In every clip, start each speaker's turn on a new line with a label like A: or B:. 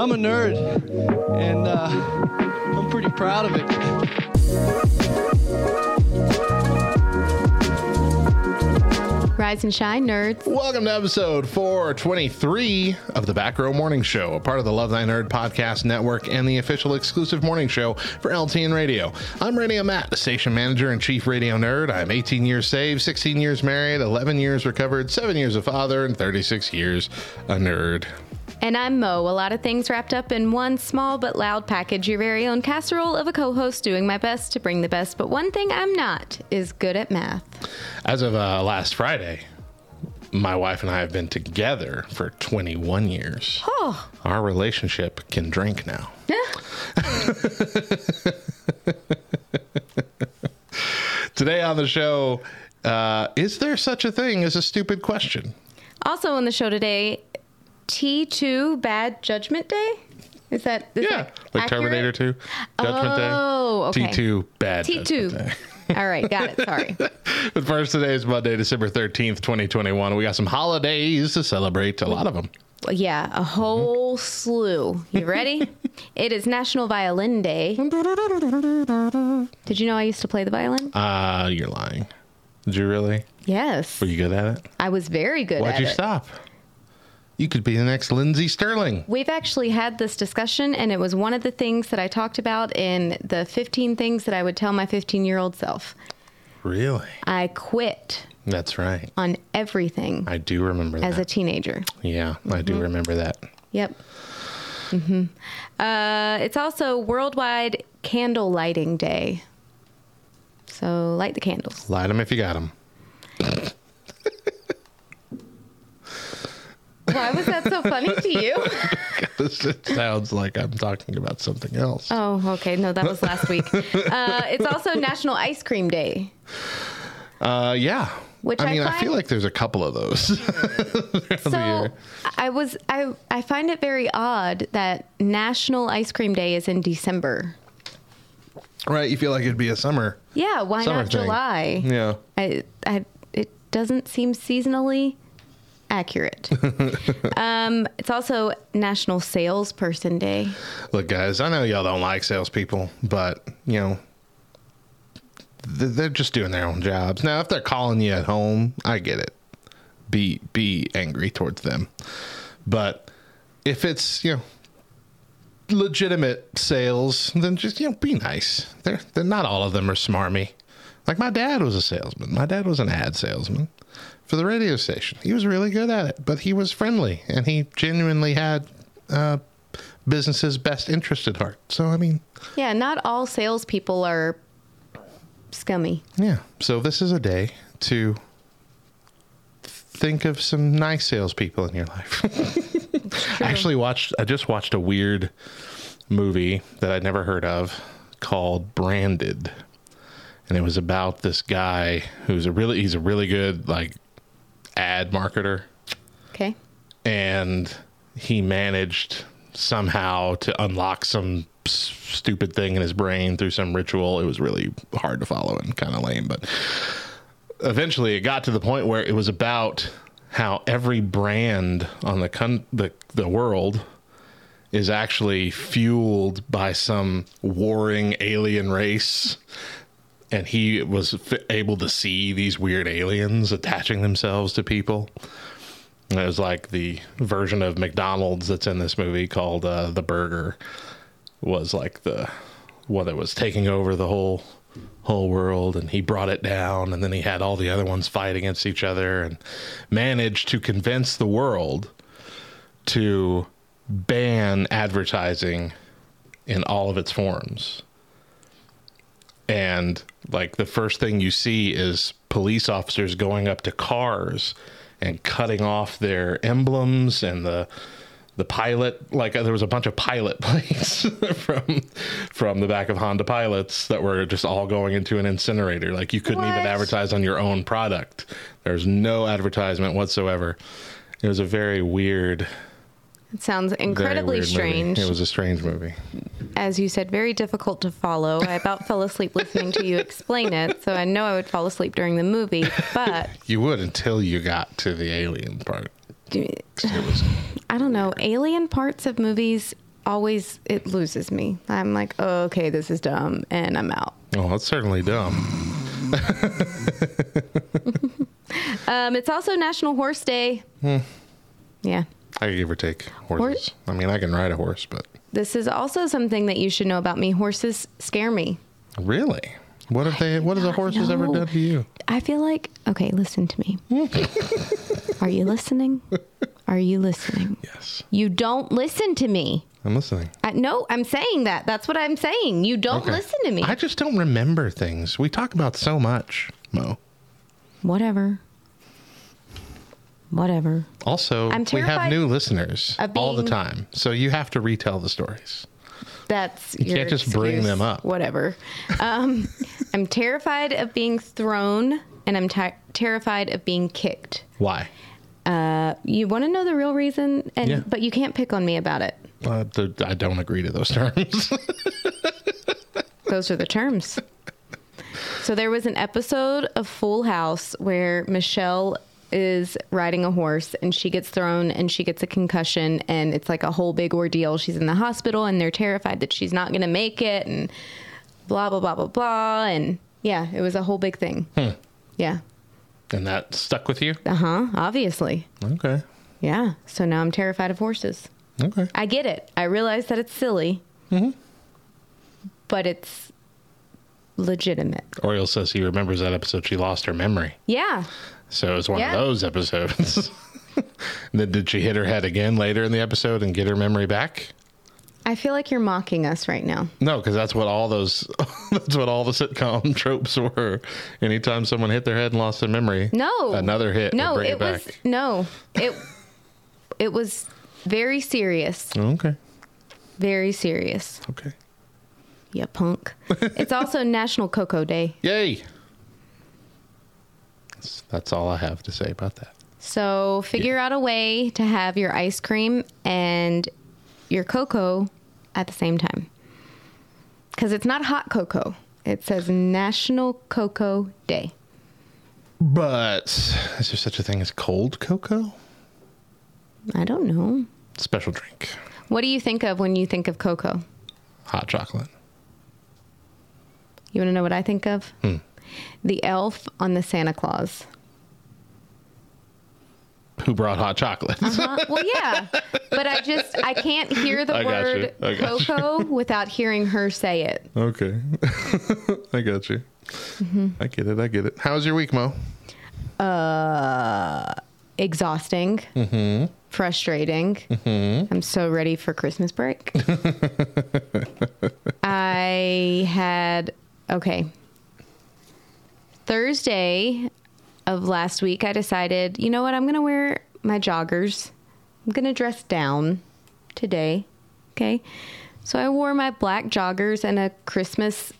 A: I'm a nerd, and uh, I'm pretty proud of it.
B: Rise and shine, nerds.
C: Welcome to episode 423 of the Back Row Morning Show, a part of the Love Thy Nerd podcast network and the official exclusive morning show for LTN Radio. I'm Radio Matt, the station manager and chief radio nerd. I'm 18 years saved, 16 years married, 11 years recovered, 7 years a father, and 36 years a nerd.
B: And I'm Mo, a lot of things wrapped up in one small but loud package, your very own casserole of a co host doing my best to bring the best. But one thing I'm not is good at math.
C: As of uh, last Friday, my wife and I have been together for 21 years.
B: Oh,
C: Our relationship can drink now. Today on the show, uh, is there such a thing as a stupid question?
B: also on the show today, T2 Bad Judgment Day? Is that is
C: yeah,
B: that
C: like
B: accurate?
C: Terminator 2, Judgment
B: Oh, okay.
C: T2, bad.
B: T2. All right, got it. Sorry.
C: But first, today is Monday, December 13th, 2021. We got some holidays to celebrate, a lot of them.
B: Yeah, a whole slew. You ready? it is National Violin Day. Did you know I used to play the violin?
C: Uh, you're lying. Did you really?
B: Yes.
C: Were you good at it?
B: I was very good
C: Why'd you
B: it.
C: stop? You could be the next Lindsey Stirling.
B: We've actually had this discussion, and it was one of the things that I talked about in the 15 things that I would tell my 15 year old self.
C: Really?
B: I quit
C: That's right.
B: on everything
C: I do remember that.
B: as a teenager.
C: yeah, I do remember that.
B: Yep. Mm-hmm. Uh, it's also Worldwide Candle Lighting Day. So light the candles.
C: Light them if you got them.
B: Why was that so funny to you?
C: because it sounds like I'm talking about something else.
B: Oh, okay. No, that was last week. Uh, it's also National Ice Cream Day.
C: Uh, yeah.
B: Which
C: I
B: I
C: mean, I, feel like there's a couple of those.
B: So. I was I I find it very odd that National Ice Cream Day is in December.
C: Right, you feel like it'd be a summer.
B: Yeah, why
C: Summer
B: not
C: thing.
B: July?
C: Yeah.
B: I, I it doesn't seem seasonally accurate. um, it's also National Salesperson Day.
C: Look, guys, I know y'all don't like salespeople, but you know, they're just doing their own jobs. Now, if they're calling you at home, I get it. Be be angry towards them, but if it's you know legitimate sales, then just you know be nice. They're they're not all of them are smarmy. Like my dad was a salesman. My dad was an ad salesman for the radio station. He was really good at it, but he was friendly and he genuinely had uh, business's best interest at heart. So I mean,
B: Yeah, not all salespeople are scummy.
C: yeah. So this is a day to think of some nice salespeople in your life. I actually watched. I just watched a weird movie that I'd never heard of called Branded, and it was about this guy who's a really he's a really good like ad marketer,
B: Okay.
C: and he managed somehow to unlock some s- stupid thing in his brain through some ritual. It was really hard to follow and kind of lame, but eventually it got to the point where it was about how every brand on the con- the the world is actually fueled by some warring alien race and he was able to see these weird aliens attaching themselves to people. And it was like the version of McDonald's that's in this movie called uh, the Burger was like the one that was taking over the whole whole world and he brought it down and then he had all the other ones fight against each other and managed to convince the world to ban advertising in all of its forms and like the first thing you see is police officers going up to cars and cutting off their emblems and the the pilot like uh, there was a bunch of pilot planes from from the back of Honda pilots that were just all going into an incinerator. Like you couldn't even advertise on your own product. There's no advertisement whatsoever. It was a very weird
B: It sounds incredibly
C: weird movie.
B: strange.
C: it was a strange movie
B: As you said, very difficult to follow. I about fell asleep listening to you explain it, so I know I would fall asleep during the movie. But
C: you would until you got to the alien part it was
B: I don't know. Alien parts of movies always it loses me. I'm like, oh, okay, this is dumb, and I'm out.
C: oh that's certainly dumb
B: Um, it's also National Horse Day.
C: Hmm.
B: Yeah.
C: I could give or take horses
B: Horse-
C: I mean I can ride a horse but
B: This is also something that you should know about me. Horses scare me.
C: really what have they what has a horse has ever
B: know.
C: done to you
B: I feel like, okay, listen to me. Are you listening? Are you listening?
C: yes
B: You don't listen to me.
C: I'm listening
B: I, no, I'm saying that. That's what I'm saying. You don't
C: Okay.
B: listen to me.
C: I just don't remember things. We talk about so much, Mo.
B: Whatever. Whatever.
C: Also, we have new listeners all the time. So you have to retell the stories.
B: That's
C: You can't just bring them up.
B: Whatever. Um, I'm terrified of being thrown, and I'm ti terrified of being kicked.
C: Why?
B: Uh, you want to know the real reason, and
C: Yeah.
B: but you can't pick on me about it.
C: Uh, I don't agree to those terms.
B: Those are the terms. So there was an episode of Full House where Michelle is riding a horse and she gets thrown and she gets a concussion and it's like a whole big ordeal. She's in the hospital and they're terrified that she's not going to make it and blah blah blah blah blah and yeah, it was a whole big thing. Yeah.
C: and that stuck with you?
B: Uh-huh, obviously.
C: Okay.
B: Yeah. So now I'm terrified of horses.
C: Okay.
B: I get it. I realize that it's silly. Mm-hmm. But it's legitimate.
C: Oriel says he remembers that episode. She lost her memory.
B: Yeah.
C: So it was one
B: Yeah.
C: of those episodes. then did she hit her head again later in the episode and get her memory back?
B: I feel like you're mocking us right now.
C: No, because that's what all those that's what all the sitcom tropes were. Anytime someone hit their head and lost their memory,
B: No.
C: another hit
B: No,
C: bring
B: it,
C: it,
B: was no. It it was very serious.
C: Okay,
B: Very serious.
C: okay,
B: Yeah, punk. it's also National Cocoa Day.
C: yay! That's, that's all I have to say about that.
B: So figure out a way to have your ice cream and your cocoa at the same time. Because it's not hot cocoa. It says National Cocoa Day.
C: But is there such a thing as cold cocoa?
B: I don't know.
C: Special drink,
B: What do you think of when you think of cocoa?
C: hot chocolate.
B: You want to know what I think of?
C: Hmm.
B: The elf on the Santa Claus.
C: Who brought hot chocolate?
B: Uh, well, yeah, but I just I can't hear the
C: I
B: word
C: I got you.
B: cocoa without hearing her say it.
C: okay, I got you.
B: Mm-hmm.
C: I get it. I get it. How was your week, Mo?
B: Uh, Exhausting,
C: Mm-hmm.
B: frustrating. I'm so ready for Christmas break. I had okay. Thursday of last week, I decided, you know what? I'm going to wear my joggers. I'm going to dress down today. Okay. So I wore my black joggers and a Christmas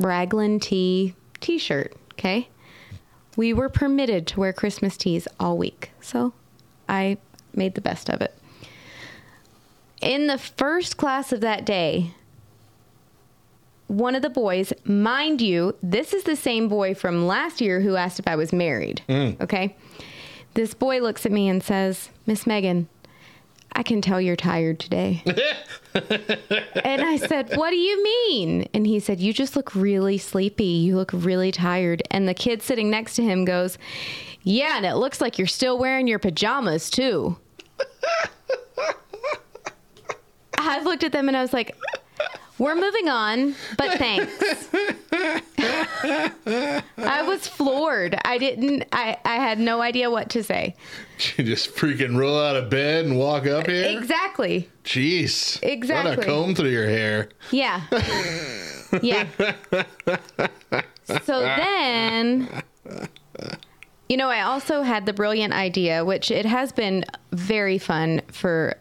B: raglan tee t shirt. Okay. We were permitted to wear Christmas tees all week. So I made the best of it. In the first class of that day, one of the boys, mind you, this is the same boy from last year who asked if I was married. Mm. Okay. This boy looks at me and says, Miss Megan, I can tell you're tired today. and I said, What do you mean? And he said, You just look really sleepy. You look really tired. And the kid sitting next to him goes, Yeah, and it looks like you're still wearing your pajamas too. I looked at them and I was like, We're moving on, but thanks. I was floored. I didn't, I, I had no idea what to say.
C: You just freaking roll out of bed and walk up here?
B: Exactly.
C: Jeez.
B: Exactly.
C: What a comb through your hair.
B: Yeah. yeah. So then, you know, I also had the brilliant idea, which it has been very fun for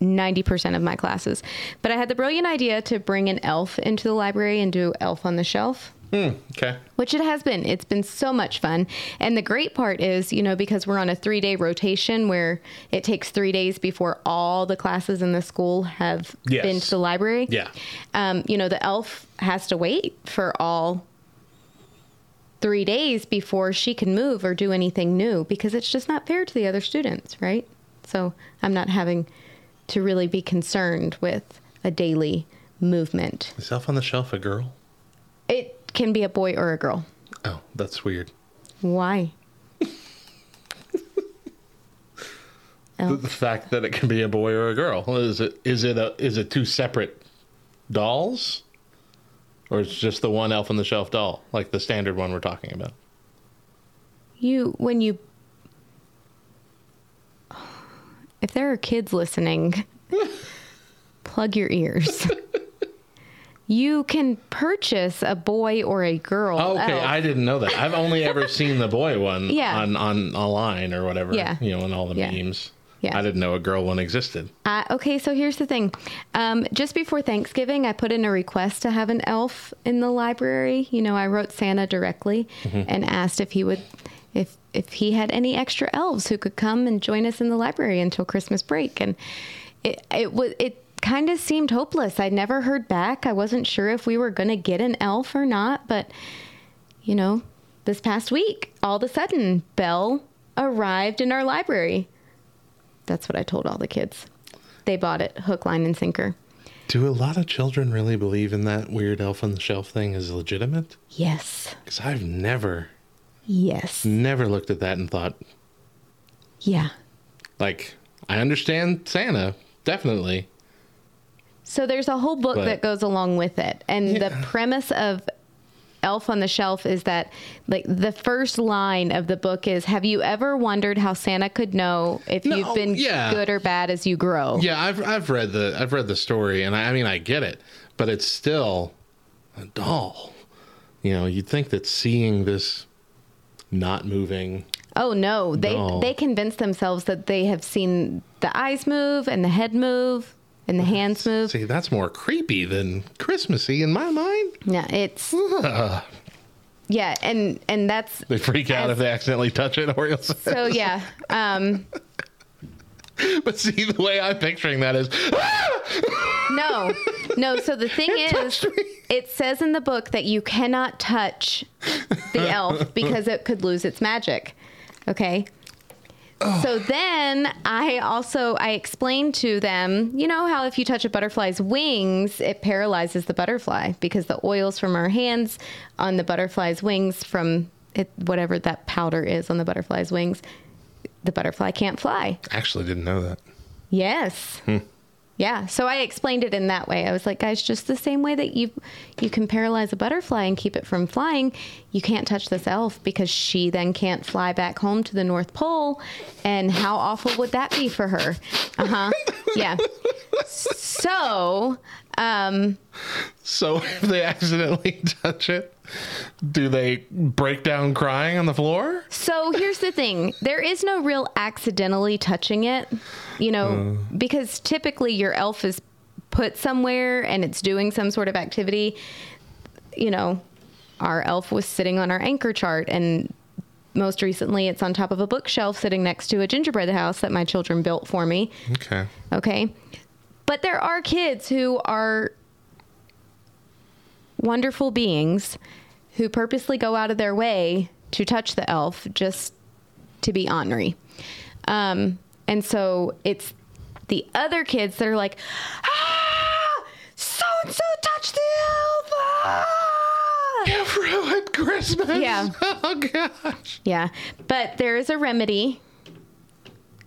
B: 90% of my classes. But I had the brilliant idea to bring an elf into the library and do Elf on the Shelf
C: Okay.
B: which it has been. It's been so much fun. And the great part is, you know, because we're on a three day rotation where it takes three days before all the classes in the school have
C: Yes.
B: been to the library.
C: Yeah.
B: Um, you know, the elf has to wait for all three days before she can move or do anything new because it's just not fair to the other students, right? So I'm not having to really be concerned with a daily movement.
C: Is Elf on the Shelf a girl?
B: It can be a boy or a girl.
C: Oh, that's weird.
B: Why?
C: The, the fact that it can be a boy or a girl is it is it a is it two separate dolls, or it's just the one Elf on the Shelf doll, like the standard one we're talking about?
B: You when you if there are kids listening, plug your ears. you can purchase a boy or a girl.
C: Oh, okay,
B: elf.
C: I didn't know that. I've only ever seen the boy one
B: Yeah.
C: on on online or whatever.
B: Yeah.
C: you know, in all the
B: Yeah.
C: memes.
B: Yeah.
C: I didn't know a girl one existed.
B: Uh, okay, so here's the thing. Um, just before Thanksgiving, I put in a request to have an elf in the library. You know, I wrote Santa directly and asked if he would, if if he had any extra elves who could come and join us in the library until Christmas break. And it it was it kind of seemed hopeless. I never heard back. I wasn't sure if we were going to get an elf or not. But you know, this past week, all of a sudden, Belle arrived in our library. That's what I told all the kids. They bought it hook, line, and sinker.
C: Do a lot of children really believe in that weird Elf on the Shelf thing is legitimate?
B: Yes.
C: Because I've never,
B: Yes.
C: never looked at that and thought,
B: Yeah.
C: like, I understand Santa, definitely.
B: So there's a whole book
C: But-
B: that goes along with it. And the premise of Elf on the Shelf is that like the first line of the book is have you ever wondered how Santa could know if
C: No,
B: you've been
C: yeah.
B: good or bad as you grow?
C: Yeah, I've I've read the I've read the story, and I, I mean I get it, but it's still a doll. You know, you'd think that seeing this not moving,
B: Oh no, they
C: No.
B: they convince themselves that they have seen the eyes move and the head move and the hands move.
C: see, that's more creepy than Christmassy in my mind.
B: Yeah, it's yeah, and and that's
C: They freak out
B: As-
C: if they accidentally touch it, Oriole says.
B: so yeah. Um,
C: But see, the way I'm picturing that is,
B: no, no. So the thing
C: It
B: is, it says in the book that you cannot touch the elf because it could lose its magic. Okay. So then I also I explained to them, you know how if you touch a butterfly's wings, it paralyzes the butterfly because the oils from our hands on the butterfly's wings from it whatever that powder is on the butterfly's wings, the butterfly can't fly.
C: actually didn't know that.
B: Yes. Hmm. Yeah. So I explained it in that way. I was like, guys, just the same way that you you can paralyze a butterfly and keep it from flying, you can't touch this elf because she then can't fly back home to the North Pole. And how awful would that be for her? Uh huh. Yeah. So, um,
C: So if they accidentally touch it, do they break down crying on the floor?
B: So here's the thing there is no real accidentally touching it, you know, because typically your elf is put somewhere and it's doing some sort of activity. You know, our elf was sitting on our anchor chart and most recently it's on top of a bookshelf sitting next to a gingerbread house that my children built for me.
C: Okay.
B: Okay. But there are kids who are wonderful beings who purposely go out of their way to touch the elf just to be ornery. Um, and so it's the other kids that are like, ah, so and so touched the elf. Ah!
C: You've ruined Christmas.
B: Yeah.
C: Oh gosh.
B: Yeah. But there is a remedy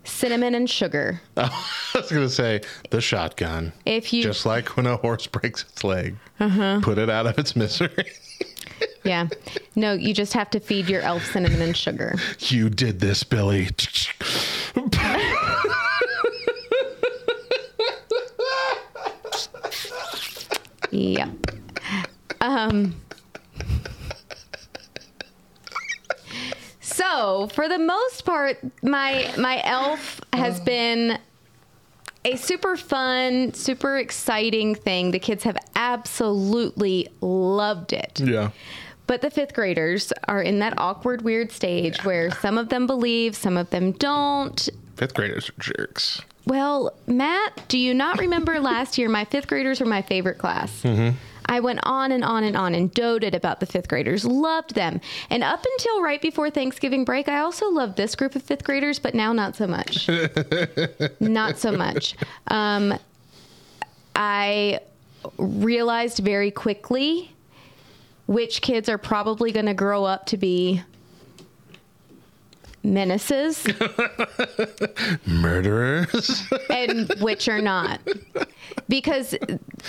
B: cinnamon and sugar.
C: I was gonna say the shotgun.
B: If you
C: Just like when a horse breaks its leg,
B: Uh-huh.
C: put it out of its misery.
B: Yeah. No, you just have to feed your elf cinnamon and sugar.
C: you did this, Billy.
B: Yep. Um. So, for the most part, my my elf has oh. been a super fun, super exciting thing. The kids have absolutely loved it.
C: Yeah.
B: But the fifth graders are in that awkward, weird stage where some of them believe, some of them don't.
C: Fifth graders are jerks.
B: Well, Matt, do you not remember last year? My fifth graders were my favorite class. Mm-hmm. I went on and on and on and doted about the fifth graders, loved them. And up until right before Thanksgiving break, I also loved this group of fifth graders, but now not so much. not so much. Um, I realized very quickly which kids are probably going to grow up to be menaces
C: Murderers.
B: and which are not. Because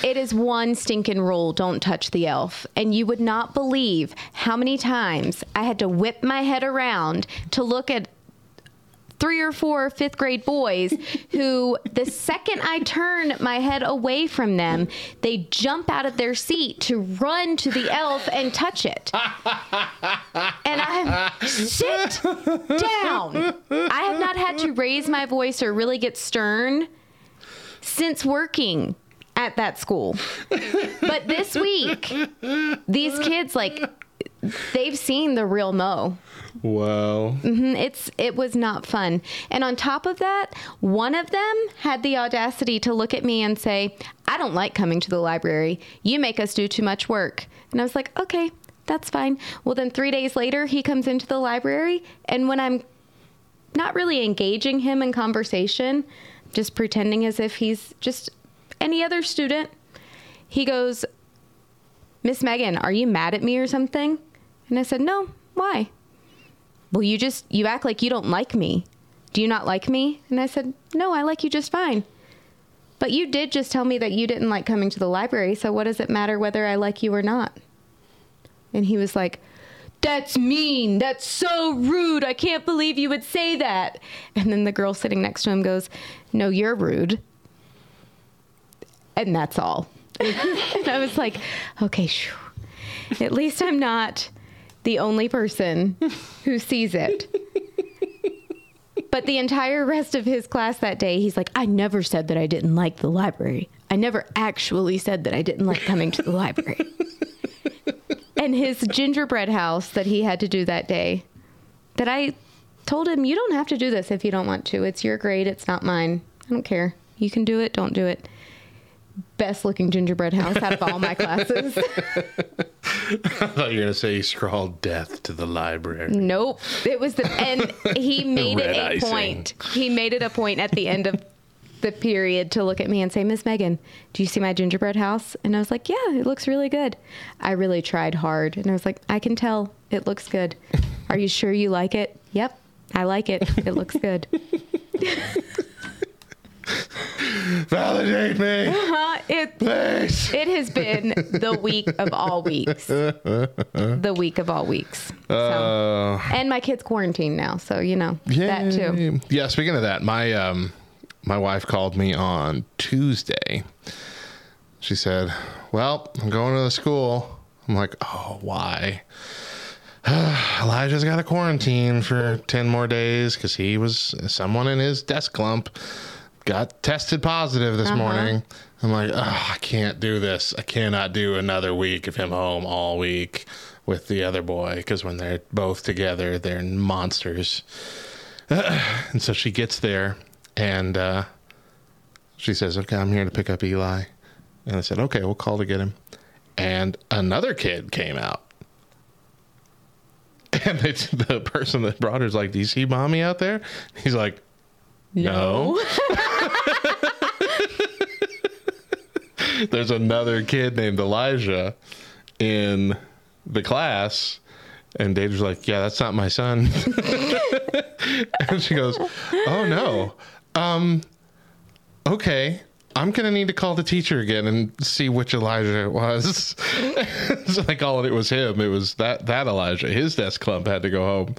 B: it is one stinking rule don't touch the elf. And you would not believe how many times I had to whip my head around to look at three or four fifth grade boys who, the second I turn my head away from them, they jump out of their seat to run to the elf and touch it. And I'm sit down. I have not had to raise my voice or really get stern since working at that school. But this week, these kids like they've seen the real Mo.
C: Wow.
B: Mhm, It's it was not fun. And on top of that, one of them had the audacity to look at me and say, "I don't like coming to the library. You make us do too much work." And I was like, "Okay, that's fine." Well, then 3 days later, he comes into the library, and when I'm not really engaging him in conversation, just pretending as if he's just any other student, he goes, Miss Megan, are you mad at me or something? And I said, No, why? Well, you just, you act like you don't like me. Do you not like me? And I said, No, I like you just fine. But you did just tell me that you didn't like coming to the library, so what does it matter whether I like you or not? And he was like, That's mean. That's so rude. I can't believe you would say that. And then the girl sitting next to him goes, No, you're rude. And that's all. and I was like, Okay, shoo. at least I'm not the only person who sees it. But the entire rest of his class that day, he's like, I never said that I didn't like the library. I never actually said that I didn't like coming to the library. and his gingerbread house that he had to do that day, that I told him, You don't have to do this if you don't want to. It's your grade, it's not mine. I don't care. You can do it, don't do it. Best looking gingerbread house out of all my classes.
C: I thought you were gonna say he scrawled death to the library.
B: Nope. It was the and he made it a
C: icing.
B: point. He made it a point at the end of the period to look at me and say, Miss Megan, do you see my gingerbread house? And I was like, Yeah, it looks really good. I really tried hard. And I was like, I can tell it looks good. Are you sure you like it? Yep, I like it. It looks good.
C: Validate me,
B: Uh, it
C: please.
B: it has been the week of all weeks. The week of all weeks. So.
C: Uh,
B: and my kid's quarantined now, so you know that too.
C: Yeah, speaking of that, my um my wife called me on Tuesday. She said, "Well, I'm going to the school." I'm like, "Oh, why?" Elijah's got a quarantine for 10 more days cuz he was someone in his desk clump got tested positive this morning. I'm like, oh, I can't do this. I cannot do another week of him home all week with the other boy because when they're both together, they're monsters. and so she gets there and uh, she says, okay, I'm here to pick up Eli. And I said, okay, we'll call to get him. And another kid came out. And it's, the person that brought her is like, do you see mommy out there? He's like, no. There's another kid named Elijah in the class. And Dave's like, yeah, that's not my son. and she goes, oh no. Um, okay. I'm to need to call the teacher again and see which Elijah it was. so I called it it was him. It was that, that Elijah. His desk clump had to go home.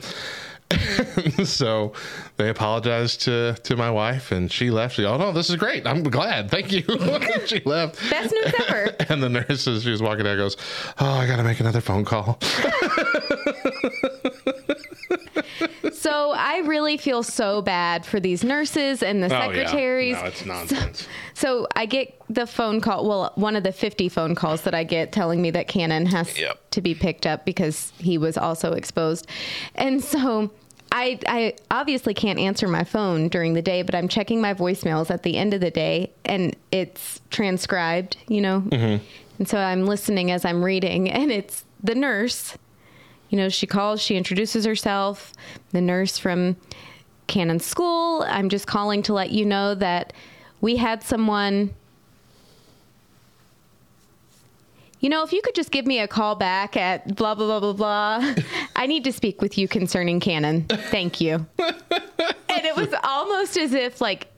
C: so they apologized to to my wife and she left. She, oh no, this is great. I'm glad. Thank you. she left.
B: Best news ever.
C: And the nurse, as she was walking out, goes, "Oh, I got to make another phone call."
B: So I really feel so bad for these nurses and the
C: Oh, yeah.
B: secretaries.
C: No, it's nonsense.
B: So I get the phone call. Well, one of the 50 phone calls that I get telling me that Cannon has
C: Yep.
B: to be picked up because he was also exposed. And so I, I obviously can't answer my phone during the day, but I'm checking my voicemails at the end of the day and it's transcribed, you know? Mm-hmm. And so I'm listening as I'm reading, and it's the nurse. You know, she calls, she introduces herself, the nurse from Cannon School. I'm just calling to let you know that we had someone. You know, if you could just give me a call back at blah, blah, blah, blah, blah. I need to speak with you concerning Cannon. Thank you. and it was almost as if, like,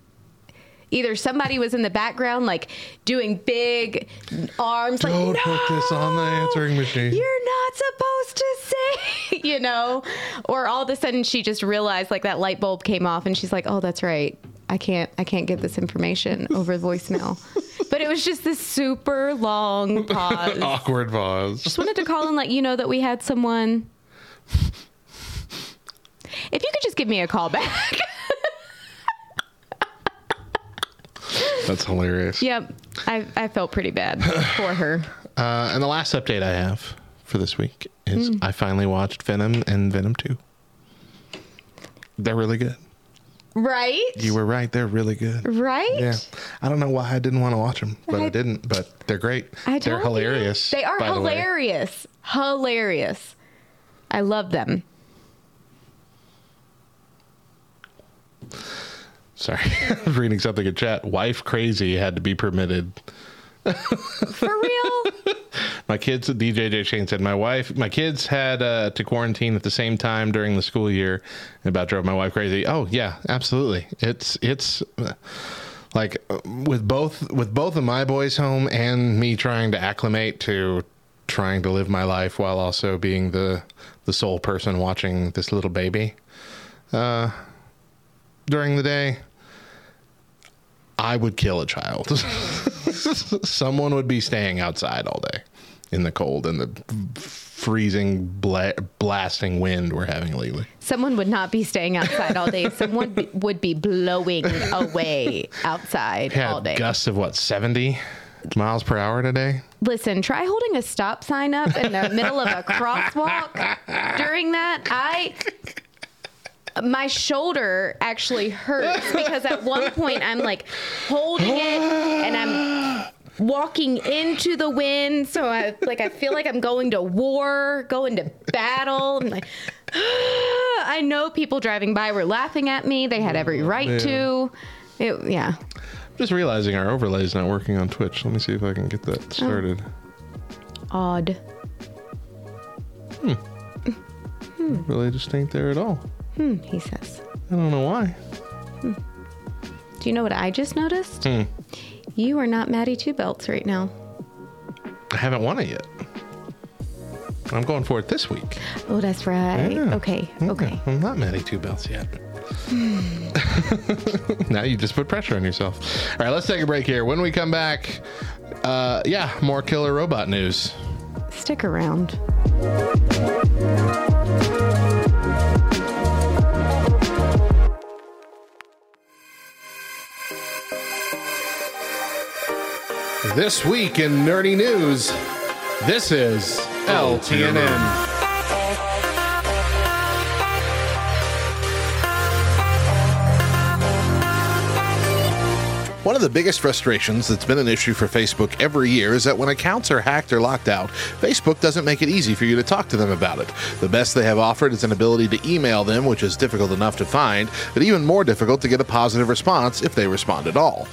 B: either somebody was in the background, like, doing big arms, like,
C: Don't
B: no,
C: put this on the answering machine.
B: You're not supposed to say, you know, or all of a sudden she just realized, like, that light bulb came off and she's like, oh, that's right. I can't, I can't get this information over voicemail. But it was just this super long pause.
C: Awkward pause.
B: Just wanted to call and let you know that we had someone. If you could just give me a call back.
C: That's hilarious.
B: yep. I, I felt pretty bad for her.
C: Uh, and the last update I have for this week is I finally watched Venom and Venom 2. They're really good.
B: Right?
C: You were right. They're really good.
B: right?
C: Yeah. I don't know why I didn't want to watch them, but I,
B: I-
C: didn't. But they're great.
B: I
C: they're
B: told you.
C: hilarious.
B: They are
C: by the
B: hilarious. Hilarious. I love them.
C: Sorry. I was reading something in chat. Wife crazy had to be permitted.
B: For real?
C: My kids, DJ J. Shane said, my wife, my kids had uh, to quarantine at the same time during the school year. It about drove my wife crazy. Oh yeah, absolutely. It's it's uh, like with both with both of my boys home and me trying to acclimate to trying to live my life while also being the the sole person watching this little baby uh, during the day. I would kill a child. Someone would be staying outside all day in the cold and the freezing, bla- blasting wind we're having lately.
B: Someone would not be staying outside all day. Someone be, would be blowing away outside
C: Had
B: all day.
C: gusts of what, 70 miles per hour today?
B: Listen, try holding a stop sign up in the middle of a crosswalk during that. I my shoulder actually hurts because at one point I'm like holding it and I'm walking into the wind so I like I feel like I'm going to war, going to battle. I'm like I know people driving by were laughing at me. They had every right
C: Yeah.
B: to. It, yeah.
C: I'm just realizing our overlay is not working on Twitch. Let me see if I can get
B: Oh.
C: that started.
B: Odd.
C: Hmm. Really, just ain't there at all.
B: Hmm, he says.
C: I don't know why.
B: Do you know what I just noticed?
C: Hmm.
B: You are not Maddie Two Belts right now.
C: I haven't won it yet. I'm going for it this week.
B: Oh, that's right.
C: Yeah.
B: Okay. Okay.
C: I'm not Maddie Two Belts yet. now you just put pressure on yourself. All right, let's take a break here. When we come back, uh, yeah, more killer robot news.
B: Stick around.
C: This week in nerdy news, this is LTNN. One of the biggest frustrations that's been an issue for Facebook every year is that when accounts are hacked or locked out, Facebook doesn't make it easy for you to talk to them about it. The best they have offered is an ability to email them, which is difficult enough to find, but even more difficult to get a positive response if they respond at all.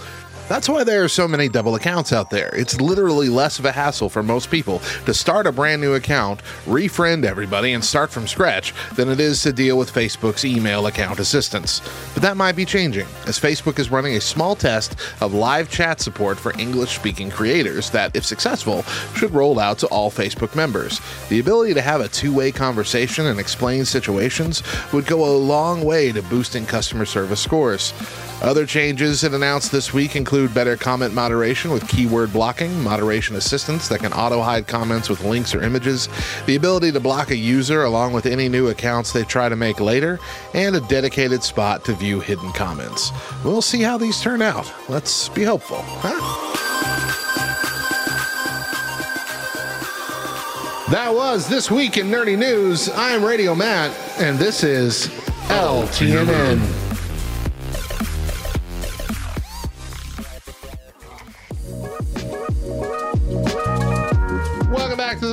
C: That's why there are so many double accounts out there. It's literally less of a hassle for most people to start a brand new account, refriend everybody, and start from scratch than it is to deal with Facebook's email account assistance. But that might be changing, as Facebook is running a small test of live chat support for English speaking creators that, if successful, should roll out to all Facebook members. The ability to have a two way conversation and explain situations would go a long way to boosting customer service scores. Other changes it announced this week include better comment moderation with keyword blocking, moderation assistance that can auto hide comments with links or images, the ability to block a user along with any new accounts they try to make later, and a dedicated spot to view hidden comments. We'll see how these turn out. Let's be hopeful. Huh? That was This Week in Nerdy News. I'm Radio Matt, and this is LTNN.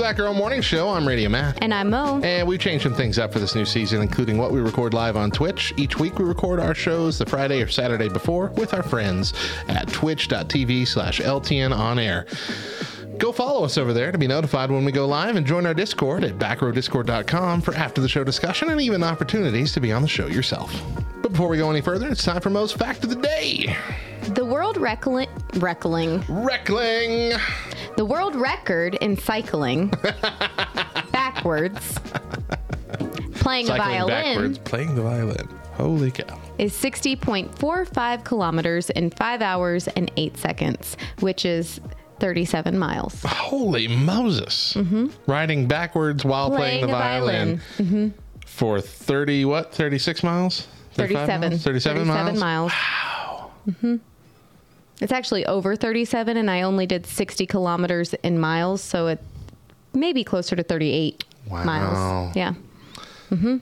C: Welcome back to the Row Morning Show. I'm Radio Matt.
B: And I'm Mo.
C: And we've changed some things up for this new season, including what we record live on Twitch. Each week we record our shows the Friday or Saturday before with our friends at twitch.tv slash LTN on air. Go follow us over there to be notified when we go live and join our Discord at backrowdiscord.com for after the show discussion and even opportunities to be on the show yourself. But before we go any further, it's time for Mo's Fact of the Day.
B: The world reckling, reckling,
C: Reckling.
B: The world record in cycling backwards, playing a violin,
C: backwards, playing the violin. Holy cow.
B: is 60.45 kilometers in five hours and eight seconds, which is 37 miles.
C: Holy Moses. Riding backwards while playing, the
B: Mm-hmm.
C: Violin. For 30, what? 36 miles? 35
B: 37.
C: miles? 37, miles?
B: miles. Wow. hmm It's actually over 37, and I only did 60 kilometers in miles, so it may be closer to 38
C: Wow.
B: miles. Yeah. Mm-hmm.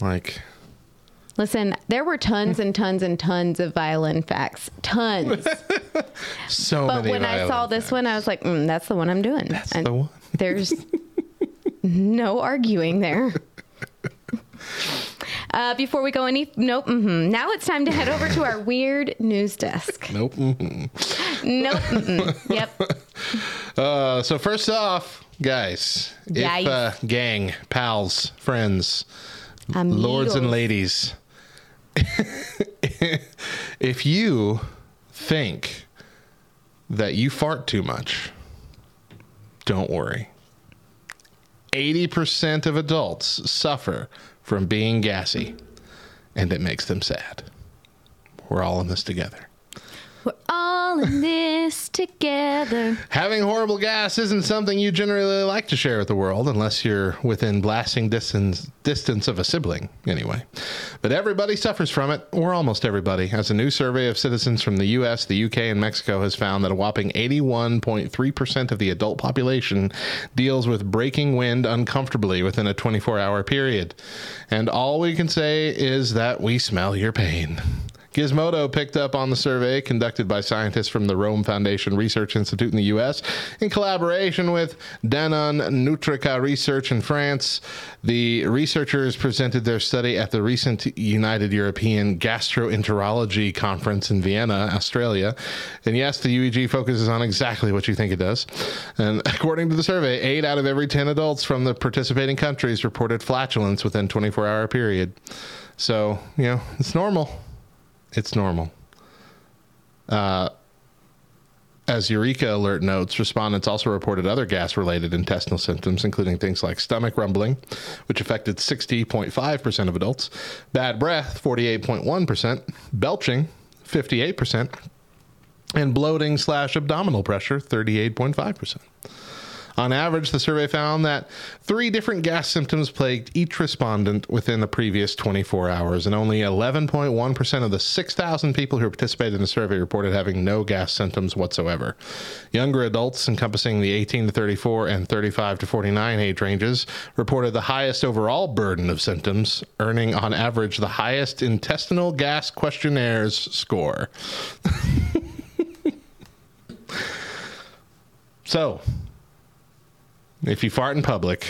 C: Like,
B: Listen, there were tons and tons and tons of violin facts. Tons.
C: so
B: But
C: many
B: when I saw this one, I was like, mm, that's the one I'm doing.
C: That's
B: And
C: the one.
B: There's no arguing there. Uh, before we go any, nope. hmm Now it's time to head over to our weird news desk.
C: Nope. mhm.
B: Nope. mm-mm. Yep.
C: Uh, so first off, guys,
B: Guys.
C: if uh, gang, pals, friends, lords and ladies, if you think that you fart too much, don't worry. 80% of adults suffer from being gassy, and it makes them sad. We're all in this together.
B: We're all in this together.
C: Having horrible gas isn't something you generally like to share with the world unless you're within blasting distance distance of a sibling, anyway. But everybody suffers from it, or almost everybody, as a new survey of citizens from the US, the UK, and Mexico has found that a whopping 81.3% of the adult population deals with breaking wind uncomfortably within a 24 hour period. And all we can say is that we smell your pain. Gizmodo picked up on the survey conducted by scientists from the Rome Foundation Research Institute in the U.S. in collaboration with Danone Nutricia Research in France. The researchers presented their study at the recent United European Gastroenterology Conference in Vienna, Australia. And yes, the UEG focuses on exactly what you think it does. And according to the survey, eight out of every 10 adults from the participating countries reported flatulence within 24 hour period. So, you know, it's normal it's normal. Uh, as EurekAlert notes, respondents also reported other gas related intestinal symptoms, including things like stomach rumbling, which affected 60.5% of adults, bad breath, 48.1%, belching, 58%, and bloating slash abdominal pressure, 38.5%. On average, the survey found that three different gas symptoms plagued each respondent within the previous 24 hours, and only 11.1% of the 6,000 people who participated in the survey reported having no gas symptoms whatsoever. Younger adults, encompassing the 18 to 34 and 35 to 49 age ranges, reported the highest overall burden of symptoms, earning on average the highest intestinal gas questionnaires score. so, if you fart in public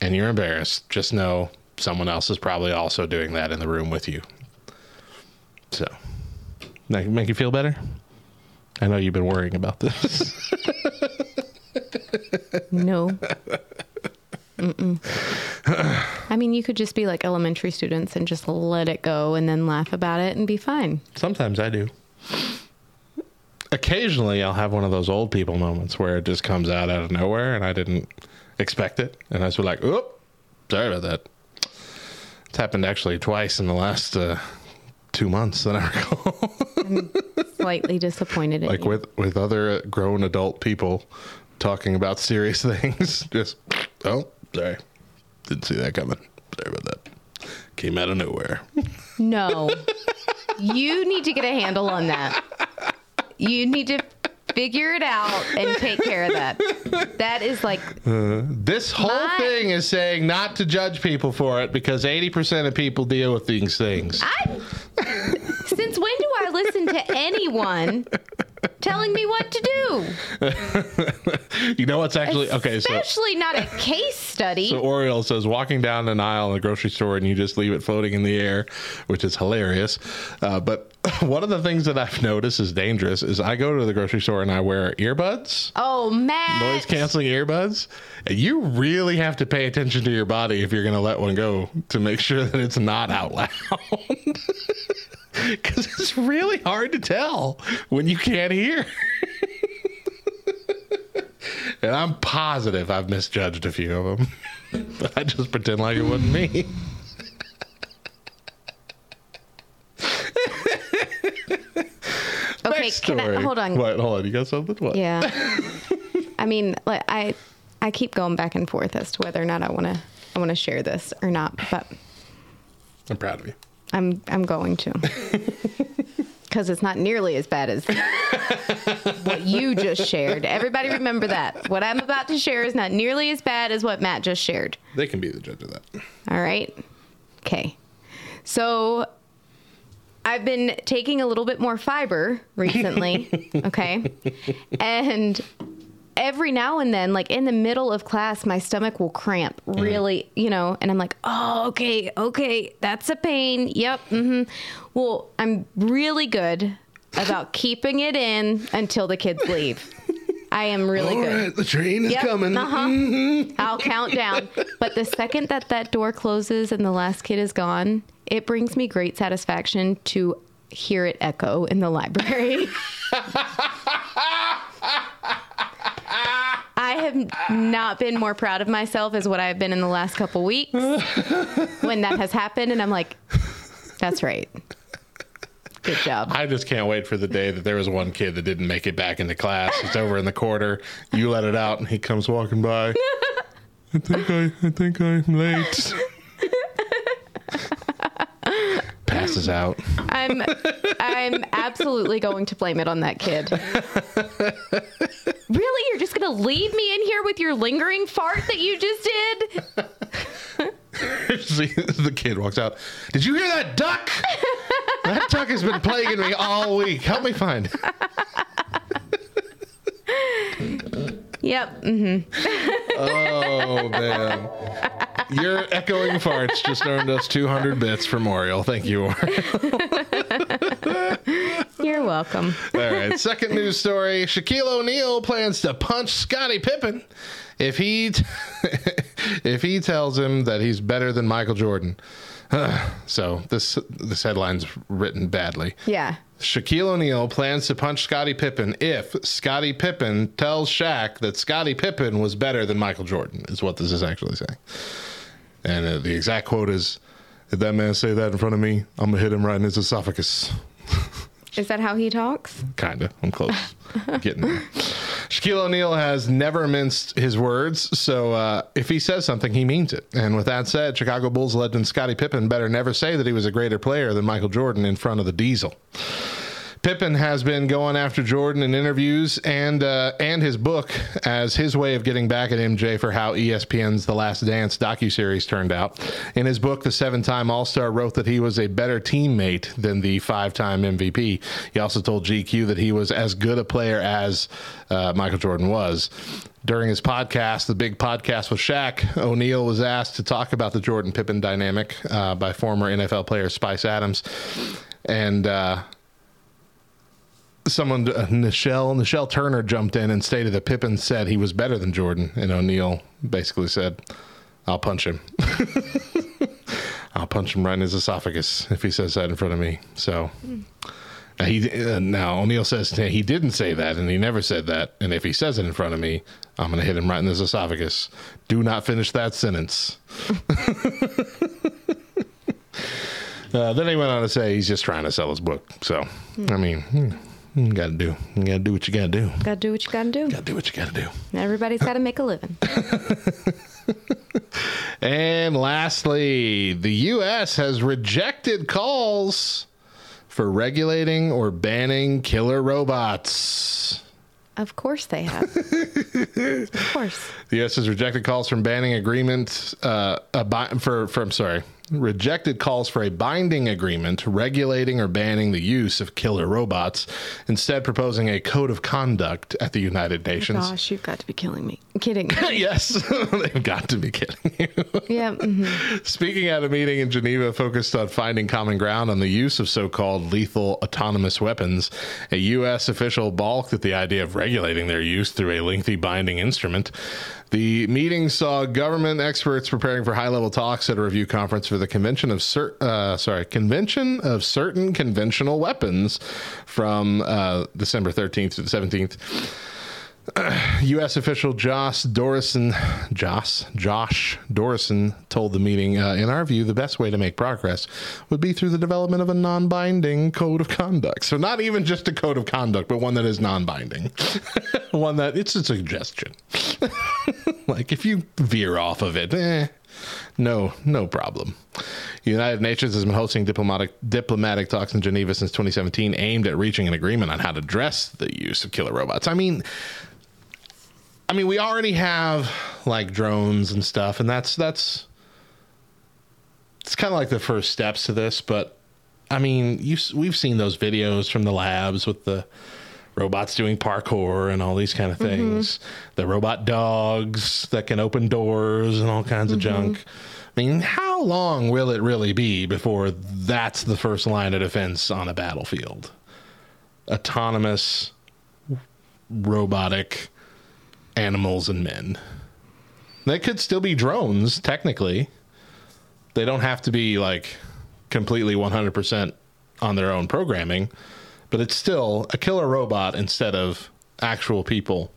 C: and you're embarrassed, just know someone else is probably also doing that in the room with you. So, make, make you feel better? I know you've been worrying about this.
B: No. Mm-mm. I mean, you could just be like elementary students and just let it go and then laugh about it and be fine.
C: Sometimes I do. Occasionally, I'll have one of those old people moments where it just comes out out of nowhere and I didn't expect it. And I was like, oop, sorry about that. It's happened actually twice in the last uh, two months that I recall.
B: Slightly disappointed in
C: like
B: you.
C: with with other grown adult people talking about serious things. Just oh, sorry, didn't see that coming. Sorry about that. Came out of nowhere.
B: No. you need to get a handle on that. You need to figure it out and take care of that. That is like
C: This whole
B: My-
C: thing is saying not to judge people for it because eighty percent of people deal with these things.
B: I Since when do I listen to anyone telling me what to do?
C: you know what's actually okay? So
B: Especially not a case study.
C: So Oriole says walking down an aisle in the grocery store and you just leave it floating in the air, which is hilarious. Uh, but one of the things that I've noticed is dangerous is I go to the grocery store and I wear earbuds,
B: oh, man,
C: noise canceling earbuds, and you really have to pay attention to your body if you're going to let one go to make sure that it's not out loud. Because it's really hard to tell when you can't hear. and I'm positive I've misjudged a few of them. but I just pretend like it wasn't me.
B: Okay, I hold on?
C: What? Hold on. You got something? What?
B: Yeah. I mean, like I I keep going back and forth as to whether or not I want to I want to share this or not, but
C: I'm proud of you.
B: I'm I'm going to. Cuz it's not nearly as bad as what you just shared. Everybody remember that. What I'm about to share is not nearly as bad as what Matt just shared.
C: They can be the judge of that.
B: All right. Okay. So I've been taking a little bit more fiber recently. okay. And every now and then, like in the middle of class, my stomach will cramp really, you know, and I'm like, oh, okay, okay, that's a pain. Yep. Mm-hmm. Well, I'm really good about keeping it in until the kids leave. I am really good.
C: the train is
B: Yep, Uh-huh. I'll count down. But the second that that door closes and the last kid is gone, it brings me great satisfaction to hear it echo in the library. I have not been more proud of myself as what I've been in the last couple weeks when that has happened. And I'm like, that's right. Good job.
C: I just can't wait for the day that there was one kid that didn't make it back into class. It's over in the corner. You let it out, and he comes walking by. I think I, I think I'm late. Passes out.
B: I'm I'm absolutely going to blame it on that kid. Really? You're just going to leave me in here with your lingering fart that you just did?
C: See, the kid walks out. Did you hear that duck? That duck has been plaguing me all week. Help me find. it."
B: Yep. Mm-hmm.
C: Oh man, your echoing farts just earned us 200 bits from Oriole. Thank you, Oriole.
B: You're welcome.
C: All right, second news story: Shaquille O'Neal plans to punch Scottie Pippen if he t- if he tells him that he's better than Michael Jordan. so this this headline's written badly.
B: Yeah.
C: Shaquille O'Neal plans to punch Scottie Pippen if Scottie Pippen tells Shaq that Scottie Pippen was better than Michael Jordan. Is what this is actually saying. And uh, the exact quote is, "If that man say that in front of me, I'm gonna hit him right in his esophagus."
B: Is that how he talks?
C: Kinda. I'm close. Getting there. Shaquille O'Neal has never minced his words, so uh, if he says something, he means it. And with that said, Chicago Bulls legend Scottie Pippen better never say that he was a greater player than Michael Jordan in front of the Diesel. Pippen has been going after Jordan in interviews and uh, and his book as his way of getting back at MJ for how ESPN's The Last Dance docuseries turned out. In his book, the seven-time All-Star wrote that he was a better teammate than the five-time MVP. He also told GQ that he was as good a player as uh, Michael Jordan was. During his podcast, the big podcast with Shaq, O'Neal was asked to talk about the Jordan Pippen dynamic uh, by former NFL player Spice Adams, and. Uh, someone, uh, Nichelle, Nischelle Turner jumped in and stated that Pippen said he was better than Jordan, and O'Neal basically said, "I'll punch him. I'll punch him right in his esophagus if he says that in front of me." So. uh, He uh, now O'Neal says he didn't say that, and he never said that. And if he says it in front of me, I'm going to hit him right in his esophagus. Do not finish that sentence. Uh, then he went on to say he's just trying to sell his book. So, I mean, hmm, you got to do. You got to do what you got to do.
B: Gotta do what you gotta do.
C: Got to do what you got to do.
B: Everybody's gotta make a living.
C: And lastly, the U.S. has rejected calls for regulating or banning killer robots.
B: Of course they have. of course.
C: The U.S. has rejected calls from banning agreements uh, a for, for I'm sorry, rejected calls for a binding agreement regulating or banning the use of killer robots, instead proposing a code of conduct at the United Nations.
B: Gosh, you've got to be killing me. kidding.
C: yes, they've got to be kidding you.
B: yeah. mhm.
C: Speaking at a meeting in Geneva focused on finding common ground on the use of so called lethal autonomous weapons, a U.S. official balked at the idea of regulating their use through a lengthy binding instrument. The meeting saw government experts preparing for high-level talks at a review conference for the convention of cer- uh, sorry convention of certain conventional weapons from uh, December 13th to the 17th. U.S. official Josh Dorosin, Josh, Josh Dorosin told the meeting, uh, in our view, the best way to make progress would be through the development of a non-binding code of conduct. So not even just a code of conduct, but one that is non-binding, one that it's a suggestion. like if you veer off of it, eh, no, no problem. United Nations has been hosting diplomatic diplomatic talks in Geneva since 2017, aimed at reaching an agreement on how to address the use of killer robots. I mean, I mean, we already have like drones and stuff, and that's that's it's kind of like the first steps to this. But I mean, you we've seen those videos from the labs with the robots doing parkour and all these kind of mm-hmm. things. The robot dogs that can open doors and all kinds of mm-hmm. junk. I mean, how long will it really be before that's the first line of defense on a battlefield? Autonomous, robotic animals and men. They could still be drones, technically. They don't have to be like completely 100% on their own programming, but it's still a killer robot instead of actual people.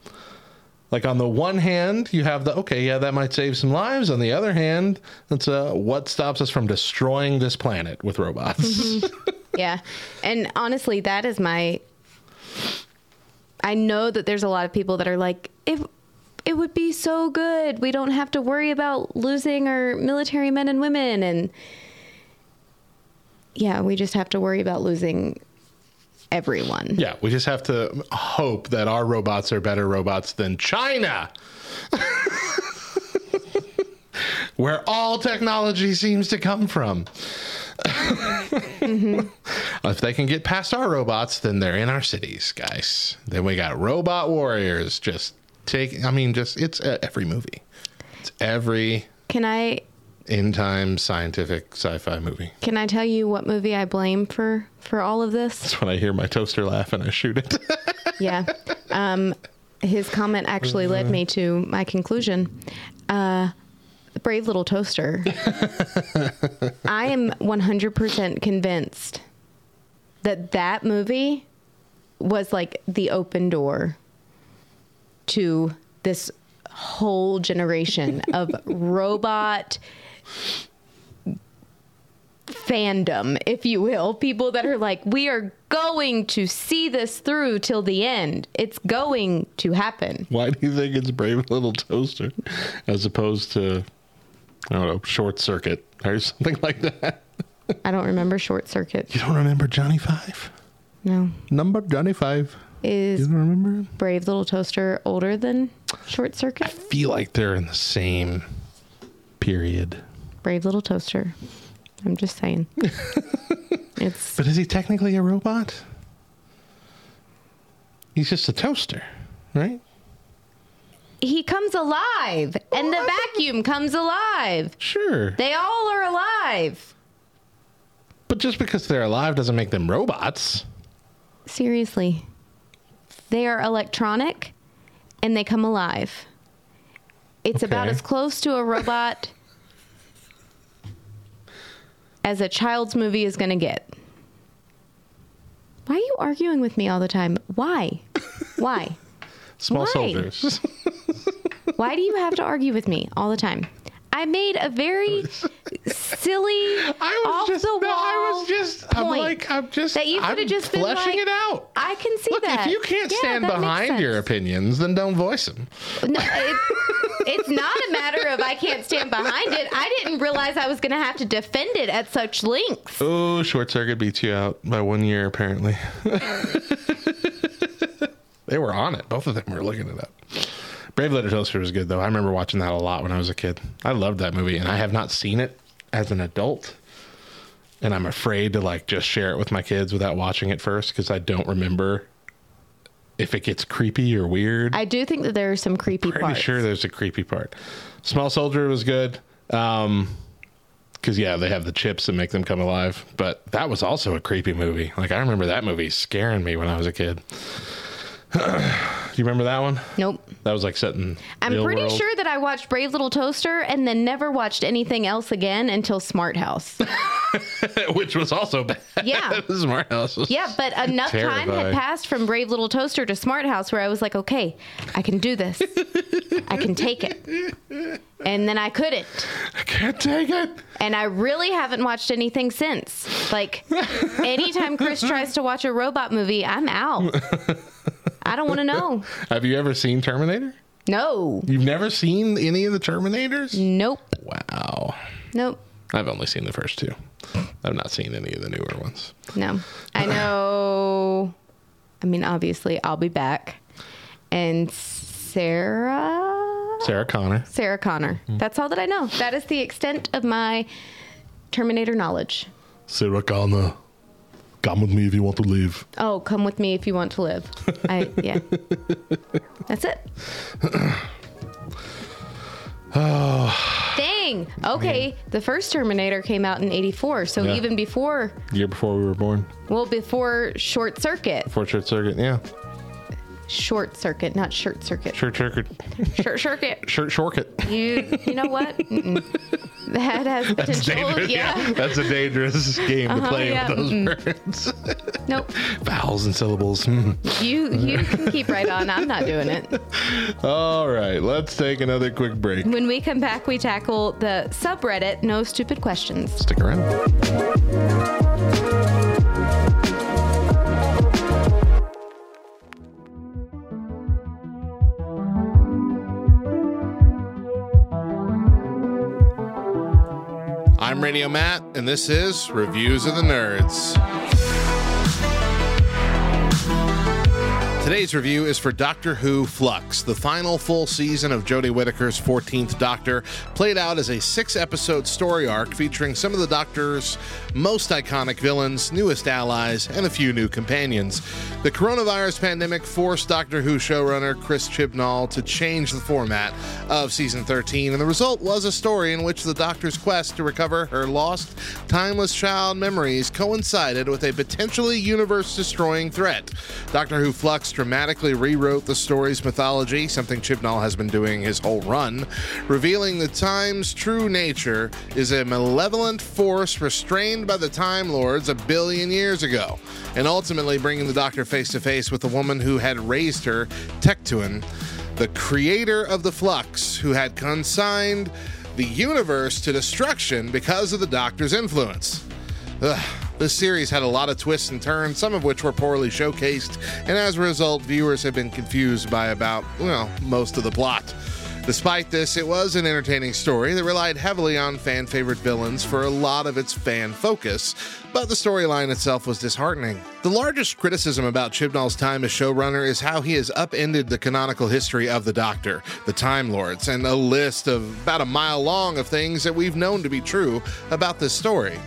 C: Like on the one hand, you have the okay, yeah, that might save some lives. On the other hand, that's uh, what stops us from destroying this planet with robots.
B: Yeah. And honestly, that is my. I know that there's a lot of people that are like, if it would be so good, we don't have to worry about losing our military men and women. And yeah, we just have to worry about losing everyone.
C: yeah, we just have to hope that our robots are better robots than China. Where all technology seems to come from. Mm-hmm. If they can get past our robots, then they're in our cities, guys. Then we got robot warriors. Just take, I mean, just, it's uh, every movie. It's every
B: Can I
C: in time scientific sci fi movie.
B: can I tell you what movie I blame for for all of this?
C: That's when I hear my toaster laugh and I shoot it.
B: Yeah. Um, his comment actually led me to my conclusion. Uh, the brave little toaster. I am 100% convinced that that movie was like the open door to this whole generation of robot fandom, if you will. People that are like, we are going to see this through till the end. It's going to happen.
C: Why do you think it's Brave Little Toaster as opposed to, I don't know, Short Circuit or something like that?
B: I don't remember Short Circuit.
C: You don't remember Johnny Five?
B: No.
C: Number Johnny Five. You
B: Is
C: don't remember?
B: Brave Little Toaster older than Short Circuit?
C: I feel like they're in the same period.
B: Brave Little Toaster. I'm just saying. it's
C: But is he technically a robot? He's just a toaster, right?
B: he comes alive oh, and the vacuum comes alive.
C: Sure.
B: They all are alive.
C: But just because they're alive doesn't make them robots.
B: Seriously. They are electronic and they come alive. It's about as close to a robot as a child's movie is going to get. Why are you arguing with me all the time? Why? Why?
C: Small
B: Why?
C: soldiers.
B: Why do you have to argue with me all the time? I made a very silly,
C: I was
B: off
C: just,
B: the wall.
C: no, I was just, I'm like, I'm just,
B: that you could have just been
C: fleshing
B: like,
C: it out.
B: I can see
C: Look,
B: that.
C: if you can't
B: Yeah,
C: stand behind your opinions, then don't voice them.
B: No, it, it's not a matter of I can't stand behind it. I didn't realize I was going to have to defend it at such lengths.
C: Oh, Short Circuit beats you out by one year, apparently. they were on it. Both of them were looking it up. Brave Little Toaster was good, though. I remember watching that a lot when I was a kid. I loved that movie, and I have not seen it as an adult. And I'm afraid to like just share it with my kids without watching it first because I don't remember if it gets creepy or weird.
B: I do think that there are some creepy
C: pretty
B: parts.
C: sure there's a creepy part. Small Soldier was good. Um, because yeah, they have the chips that make them come alive. But that was also a creepy movie. Like I remember that movie scaring me when I was a kid. Do you remember that one?
B: Nope.
C: That was like set in.
B: I'm pretty
C: world.
B: sure that I watched Brave Little Toaster and then never watched anything else again until Smart House.
C: which was also bad.
B: Yeah.
C: Smart House. Was
B: Yeah, but enough time had passed from Brave Little Toaster to Smart House where I was like, okay, I can do this. I can take it. And then I couldn't.
C: I can't take it.
B: And I really haven't watched anything since. Like, anytime Chris tries to watch a robot movie, I'm out. I don't want to know.
C: Have you ever seen Terminator?
B: No.
C: You've never seen any of the Terminators?
B: Nope.
C: Wow.
B: Nope.
C: I've only seen the first two. I've not seen any of the newer ones.
B: No. I know. I mean, obviously, I'll be back. And Sarah.
C: Sarah Connor.
B: Sarah Connor. Hmm. That's all that I know. That is the extent of my Terminator knowledge.
C: Sarah Connor. Come with me if you want to live.
B: Oh, come with me if you want to live. I yeah. That's it. Dang. Okay, the first Terminator came out in 84, so
C: Yeah.
B: even before
C: Year before we were born.
B: well before Short Circuit.
C: Before Short Circuit, yeah.
B: Short Circuit, not Shirt Circuit.
C: Short Circuit.
B: Short Circuit.
C: Short circuit.
B: You you know what? Mm-mm. That has
C: That's
B: potential.
C: dangerous. Yeah. That's a dangerous game to
B: Uh-huh,
C: play
B: yeah,
C: with those
B: mm-mm.
C: words.
B: Nope.
C: Vowels and syllables. Hmm.
B: You you can keep right on. I'm not doing it.
C: All right, let's take another quick break.
B: When we come back, we tackle the subreddit No Stupid Questions.
C: Stick around. I'm Radio Matt, and this is Reviews of the Nerds. Today's review is for Doctor Who Flux, the final full season of Jodie Whittaker's 14th Doctor, played out as a six episode story arc featuring some of the Doctor's most iconic villains, newest allies, and a few new companions. The coronavirus pandemic forced Doctor Who showrunner Chris Chibnall to change the format of season 13, and the result was a story in which the Doctor's quest to recover her lost, timeless child memories coincided with a potentially universe destroying threat. Doctor Who Flux dramatically rewrote the story's mythology, something Chibnall has been doing his whole run, revealing the time's true nature is a malevolent force restrained by the Time Lords a billion years ago, and ultimately bringing the Doctor face to face with the woman who had raised her, Tecteun, the creator of the Flux, who had consigned the universe to destruction because of the Doctor's influence. Ugh. This series had a lot of twists and turns, some of which were poorly showcased, and as a result, viewers have been confused by about, well, most of the plot. Despite this, it was an entertaining story that relied heavily on fan favorite villains for a lot of its fan focus, but the storyline itself was disheartening. The largest criticism about Chibnall's time as showrunner is how he has upended the canonical history of the Doctor, the Time Lords, and a list of about a mile long of things that we've known to be true about this story.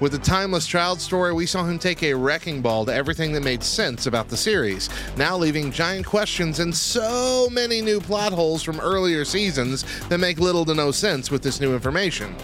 C: With the Timeless Child story, we saw him take a wrecking ball to everything that made sense about the series, now leaving giant questions and so many new plot holes from earlier seasons that make little to no sense with this new information.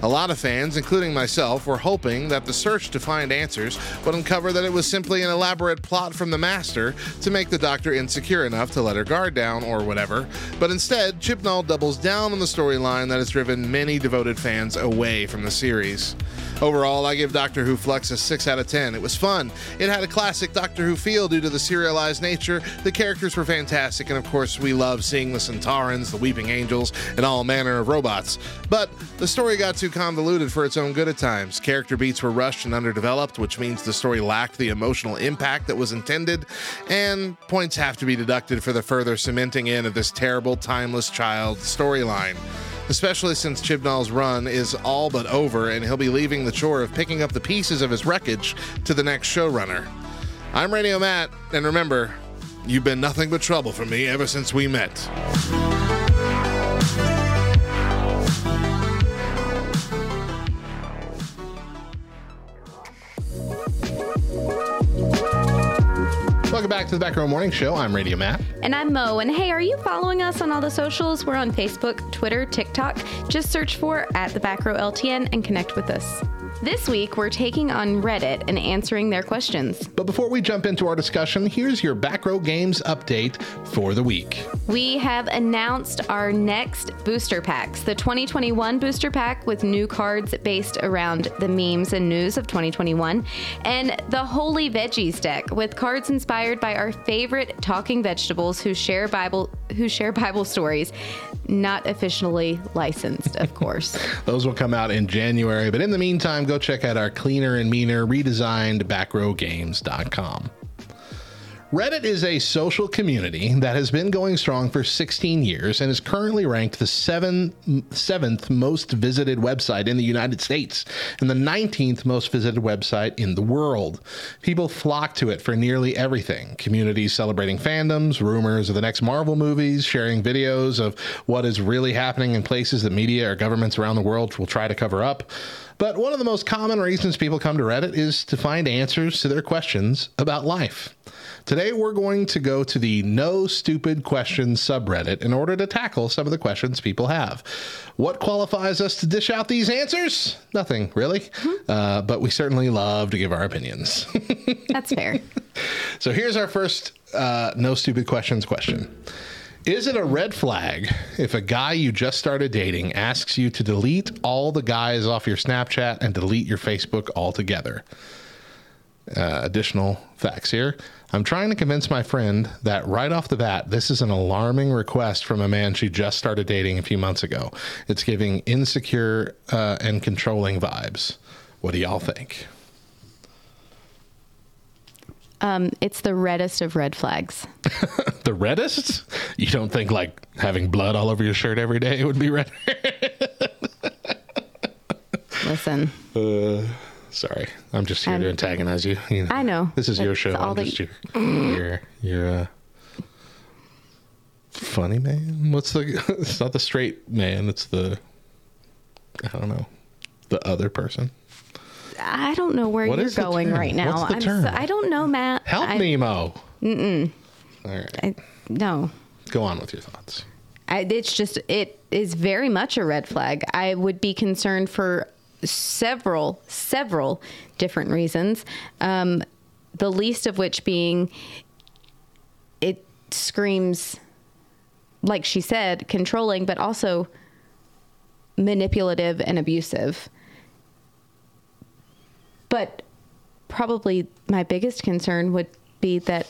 C: A lot of fans, including myself, were hoping that the search to find answers would uncover that it was simply an elaborate plot from the Master to make the Doctor insecure enough to let her guard down or whatever, but instead, Chibnall doubles down on the storyline that has driven many devoted fans away from the series. Overall, I give Doctor Who Flux a 6 out of 10. It was fun. It had a classic Doctor Who feel due to the serialized nature. The characters were fantastic, and of course, we love seeing the Sontarans, the Weeping Angels, and all manner of robots. But the story got too convoluted for its own good at times. Character beats were rushed and underdeveloped, which means the story lacked the emotional impact that was intended, and points have to be deducted for the further cementing in of this terrible, timeless child storyline especially since Chibnall's run is all but over and he'll be leaving the chore of picking up the pieces of his wreckage to the next showrunner. I'm Radio Matt, and remember, you've been nothing but trouble for me ever since we met. Welcome back to the Back Row Morning Show. I'm Radio Matt.
B: And I'm Mo. And hey, are you following us on all the socials? We're on Facebook, Twitter, TikTok. Just search for at the Back Row LTN and connect with us. This week, we're taking on Reddit and answering their questions.
C: But before we jump into our discussion, here's your Back Row Games update for the week.
B: We have announced our next booster packs the 2021 booster pack with new cards based around the memes and news of 2021, and the Holy Veggies deck with cards inspired by our favorite talking vegetables who share Bible who share Bible stories, not officially licensed, of course.
C: Those will come out in January, but in the meantime, go check out our cleaner and meaner redesigned backrowgames.com. Reddit is a social community that has been going strong for 16 years and is currently ranked the seven, seventh most visited website in the United States and the 19th most visited website in the world. People flock to it for nearly everything communities celebrating fandoms, rumors of the next Marvel movies, sharing videos of what is really happening in places that media or governments around the world will try to cover up. But one of the most common reasons people come to Reddit is to find answers to their questions about life. Today, we're going to go to the No Stupid Questions subreddit in order to tackle some of the questions people have. What qualifies us to dish out these answers? Nothing, really. Uh, but we certainly love to give our opinions.
B: That's fair.
C: so here's our first uh, No Stupid Questions question. Is it a red flag if a guy you just started dating asks you to delete all the guys off your Snapchat and delete your Facebook altogether? Uh, additional facts here. I'm trying to convince my friend that right off the bat, this is an alarming request from a man she just started dating a few months ago. It's giving insecure uh, and controlling vibes. What do y'all think?
B: Um, it's the reddest of red flags.
C: the reddest? You don't think like having blood all over your shirt every day would be red?
B: Listen.
C: Uh, sorry, I'm just here
B: I'm-
C: to antagonize you. you know,
B: I know.
C: This is your show.
B: all
C: I'm
B: that
C: just
B: you-
C: your, your, your uh, funny man. What's the? It's not the straight man. It's the. I don't know. The other person.
B: I don't know where
C: What
B: you're going
C: term?
B: right now.
C: What's the
B: I'm
C: term?
B: So, I don't know, Matt.
C: Help
B: I,
C: me, Mo.
B: Mm-mm.
C: All right,
B: I, no.
C: go on with your thoughts.
B: I, it's just it is very much a red flag. I would be concerned for several several different reasons. Um, the least of which being it screams like she said controlling but also manipulative and abusive. But probably my biggest concern would be that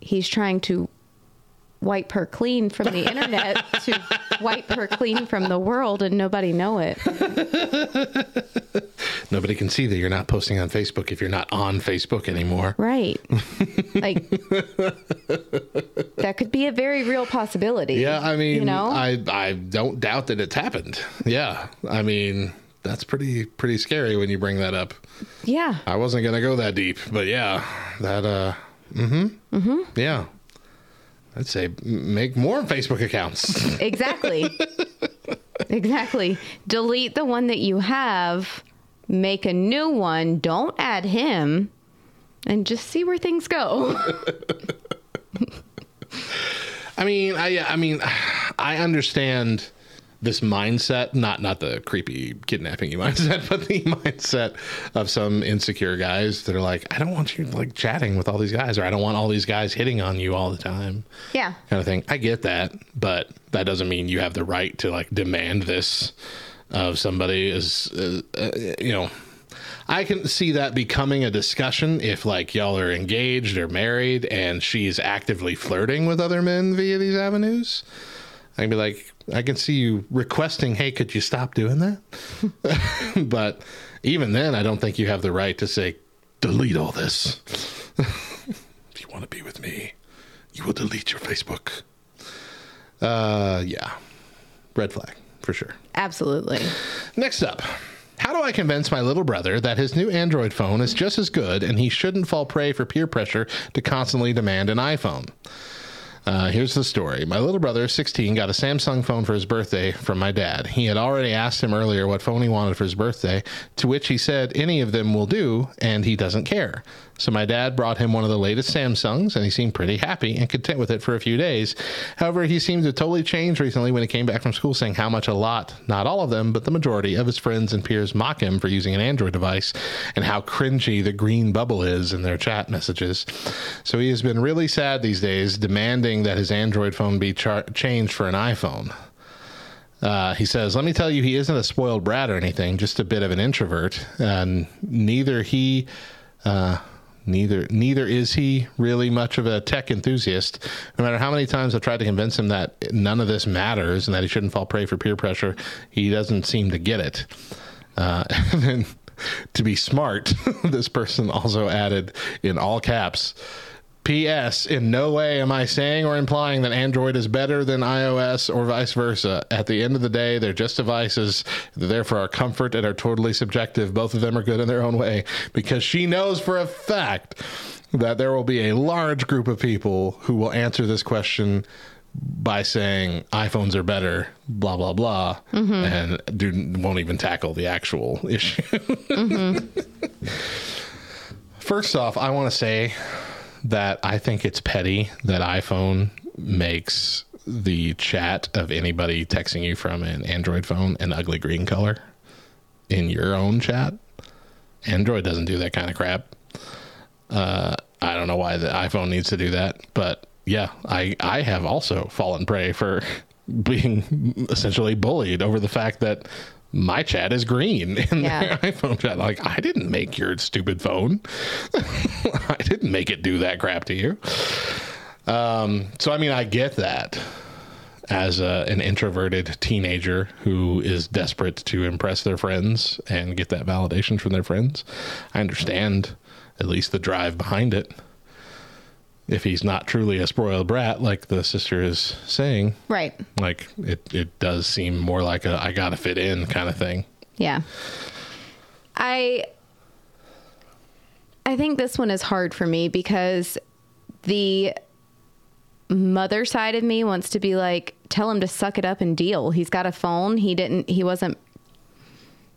B: he's trying to wipe her clean from the internet to wipe her clean from the world and nobody know it.
C: Nobody can see that you're not posting on Facebook if you're not on Facebook anymore.
B: Right. like that could be a very real possibility.
C: Yeah, I mean,
B: you know?
C: I I don't doubt that it's happened. Yeah, I mean, that's pretty pretty scary when you bring that up.
B: yeah.
C: I wasn't gonna go that deep, but yeah, that uh, mm-hmm, mm-hmm, yeah. I'd say make more Facebook accounts.
B: Exactly. exactly. Delete the one that you have, make a new one, don't add him, and just see where things go.
C: I mean, I I mean, I understand this mindset, not not the creepy kidnapping you mindset, but the mindset of some insecure guys that are like, I don't want you like chatting with all these guys, or I don't want all these guys hitting on you all the time.
B: yeah.
C: kind of thing. I get that, but that doesn't mean you have the right to like demand this of somebody is, uh, uh, you know, I can see that becoming a discussion if like y'all are engaged or married and she's actively flirting with other men via these avenues. I can be like, I can see you requesting, hey, could you stop doing that? but even then, I don't think you have the right to say, delete all this. if you want to be with me, you will delete your Facebook. Uh, yeah. Red flag, for sure.
B: Absolutely.
C: Next up. How do I convince my little brother that his new Android phone is just as good and he shouldn't fall prey for peer pressure to constantly demand an iPhone? Uh, here's the story. My little brother, 16, got a Samsung phone for his birthday from my dad. He had already asked him earlier what phone he wanted for his birthday, to which he said any of them will do, and he doesn't care. So my dad brought him one of the latest Samsungs, and he seemed pretty happy and content with it for a few days. However, he seemed to totally change recently when he came back from school, saying how much a lot, not all of them, but the majority of his friends and peers mock him for using an Android device, and how cringy the green bubble is in their chat messages. So he has been really sad these days, demanding that his Android phone be char- changed for an iPhone. Uh, he says, Let me tell you, he isn't a spoiled brat or anything, just a bit of an introvert. And neither he. Uh, neither neither is he really much of a tech enthusiast. No matter how many times i've tried to convince him that none of this matters and that he shouldn't fall prey for peer pressure he doesn't seem to get it. Uh, and then to be smart this person also added in all caps P.S. In no way am I saying or implying that Android is better than iOS or vice versa. At the end of the day, they're just devices. They're there for our comfort and are totally subjective. Both of them are good in their own way because she knows for a fact that there will be a large group of people who will answer this question by saying iPhones are better, blah blah blah, mm-hmm. and do, won't even tackle the actual issue. Mm-hmm. First off, I want to say that I think it's petty that iPhone makes the chat of anybody texting you from an Android phone an ugly green color in your own chat. Android doesn't do that kind of crap. Uh, I don't know why the iPhone needs to do that, but yeah, I I have also fallen prey for being essentially bullied over the fact that my chat is green in
B: Yeah.
C: their iPhone chat. Like, I didn't make your stupid phone. I didn't make it do that crap to you. Um, so, I mean, I get that as a, an introverted teenager who is desperate to impress their friends and get that validation from their friends. I understand at least the drive behind it. If he's not truly a spoiled brat, like the sister is saying,
B: Right.
C: like it, it does seem more like a I gotta fit in kind of thing.
B: Yeah. I I think this one is hard for me because the mother side of me wants to be like tell him to suck it up and deal. He's got a phone. He didn't he wasn't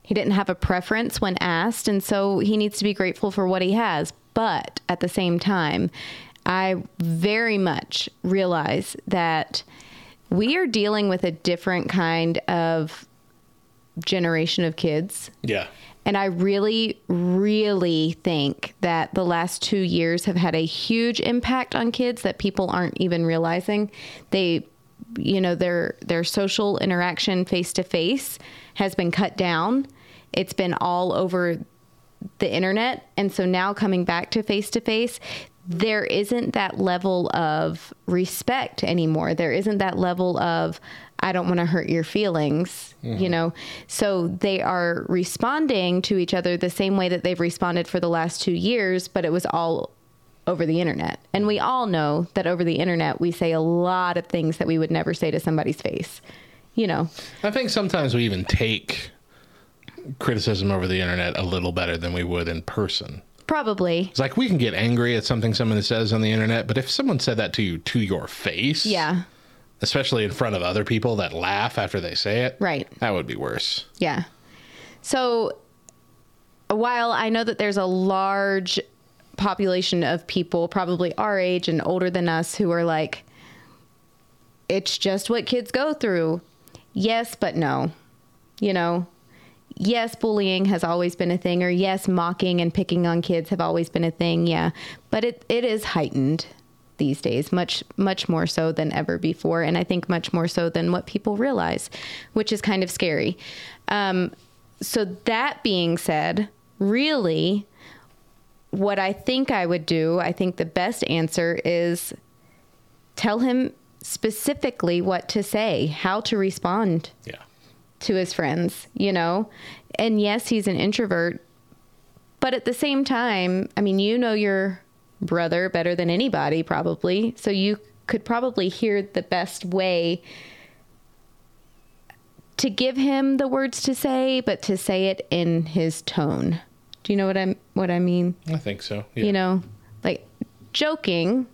B: he didn't have a preference when asked and so he needs to be grateful for what he has. But at the same time, I very much realize that we are dealing with a different kind of generation of kids.
C: Yeah.
B: And I really, really think that the last two years have had a huge impact on kids that people aren't even realizing. They, you know, their their social interaction face to face has been cut down. It's been all over the internet, and so now coming back to face to face, there isn't that level of respect anymore. There isn't that level of I don't want to hurt your feelings, you mm-hmm. know. So they are responding to each other the same way that they've responded for the last 2 years, but it was all over the internet. And we all know that over the internet we say a lot of things that we would never say to somebody's face. You know.
C: I think sometimes we even take criticism over the internet a little better than we would in person.
B: Probably.
C: It's like we can get angry at something someone says on the internet, but if someone said that to you to your face,
B: Yeah.
C: especially in front of other people that laugh after they say it,
B: Right.
C: that would be worse.
B: Yeah. So while I know that there's a large population of people, probably our age and older than us, who are like, it's just what kids go through. Yes, but no. You know, yes, bullying has always been a thing, or yes, mocking and picking on kids have always been a thing. Yeah. But it, it is heightened. these days, much much more so than ever before, and I think much more so than what people realize, which is kind of scary. Um, so that being said, really, what I think I would do, I think the best answer is tell him specifically what to say, how to respond
C: Yeah.
B: To his friends, you know? And yes, he's an introvert, but at the same time, I mean, you know your brother better than anybody, probably. So you could probably hear the best way to give him the words to say, but to say it in his tone. Do you know what I'm what I mean?
C: I think so. Yeah.
B: You know, like joking,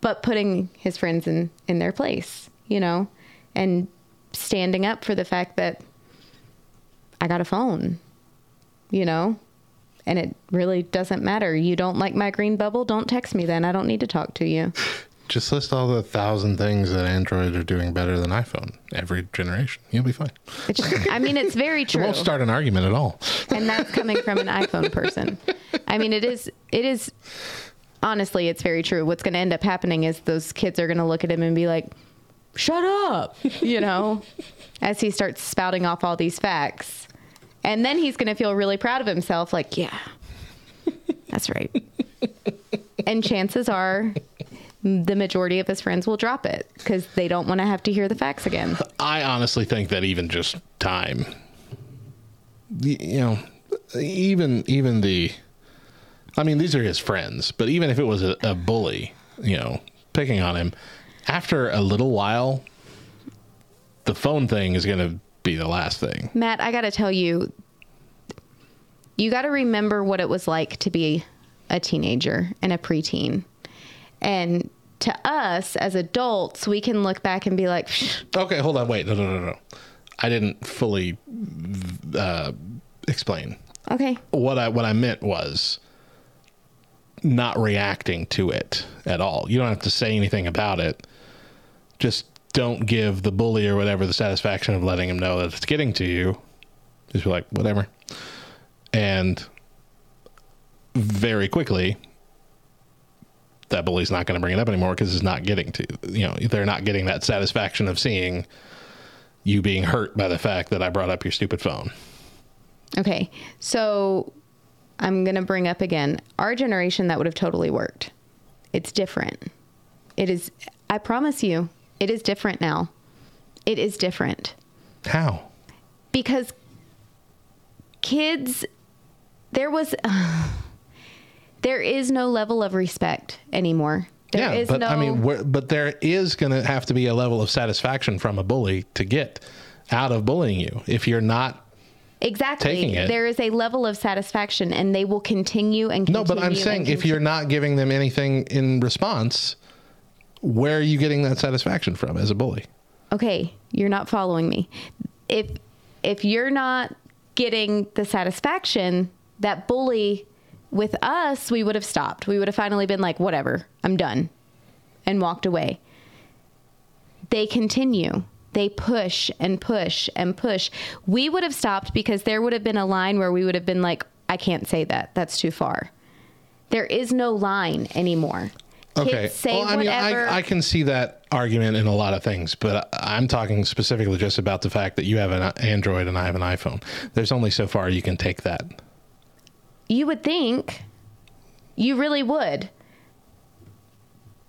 B: but putting his friends in in their place, you know, and standing up for the fact that I got a phone, you know, and it really doesn't matter. You don't like my green bubble? Don't text me then. I don't need to talk to you.
C: Just list all the thousand things that Android are doing better than iPhone every generation. You'll be fine.
B: It's, I mean, it's very
C: It
B: true.
C: won't start an argument at all.
B: and that's coming from an iPhone person. I mean, it is. It is. Honestly, it's very true. What's going to end up happening is those kids are going to look at him and be like, "Shut up," you know, as he starts spouting off all these facts, and then he's going to feel really proud of himself. Like, yeah, that's right. and chances are. The majority of his friends will drop it because they don't want to have to hear the facts again.
C: I honestly think that even just time, you know, even even the, I mean, these are his friends, but even if it was a, a bully, you know, picking on him, after a little while, the phone thing is going to be the last thing.
B: Matt, I got to tell you, you got to remember what it was like to be a teenager and a preteen. And to us as adults, we can look back and be like, "Psh,
C: Okay, hold on, wait, no, no, no, no. I didn't fully uh, explain.
B: okay,
C: what I what I meant was not reacting to it at all. You don't have to say anything about it. Just don't give the bully or whatever the satisfaction of letting him know that it's getting to you. Just be like, whatever. And very quickly, that bully's not going to bring it up anymore because it's not getting to you know they're not getting that satisfaction of seeing you being hurt by the fact that I brought up your stupid phone.
B: okay. So I'm going to bring up again our generation that would have totally worked. It's different. It is, I promise you, it is different now. It is different.
C: How?
B: because kids there was there is no level of respect anymore There
C: yeah,
B: is
C: but
B: no
C: I mean, but there is going to have to be a level of satisfaction from a bully to get out of bullying you. If you're not,
B: exactly
C: taking it.
B: there is a level of satisfaction and they will continue and continue
C: no, but I'm saying if you're not giving them anything in response, where are you getting that satisfaction from as a bully?
B: okay you're not following me. If if you're not getting the satisfaction that bully with us we would have stopped. We would have finally been like whatever i'm done and walked away. They continue. They push and push and push. We would have stopped because there would have been a line where we would have been like i can't say that. That's too far. There is no line anymore
C: Okay.
B: Kids say
C: well, I mean,
B: whatever
C: I, I can see that argument in a lot of things, but I'm talking specifically just about the fact that you have an Android and I have an iPhone. There's only so far you can take that.
B: You would think. You really would.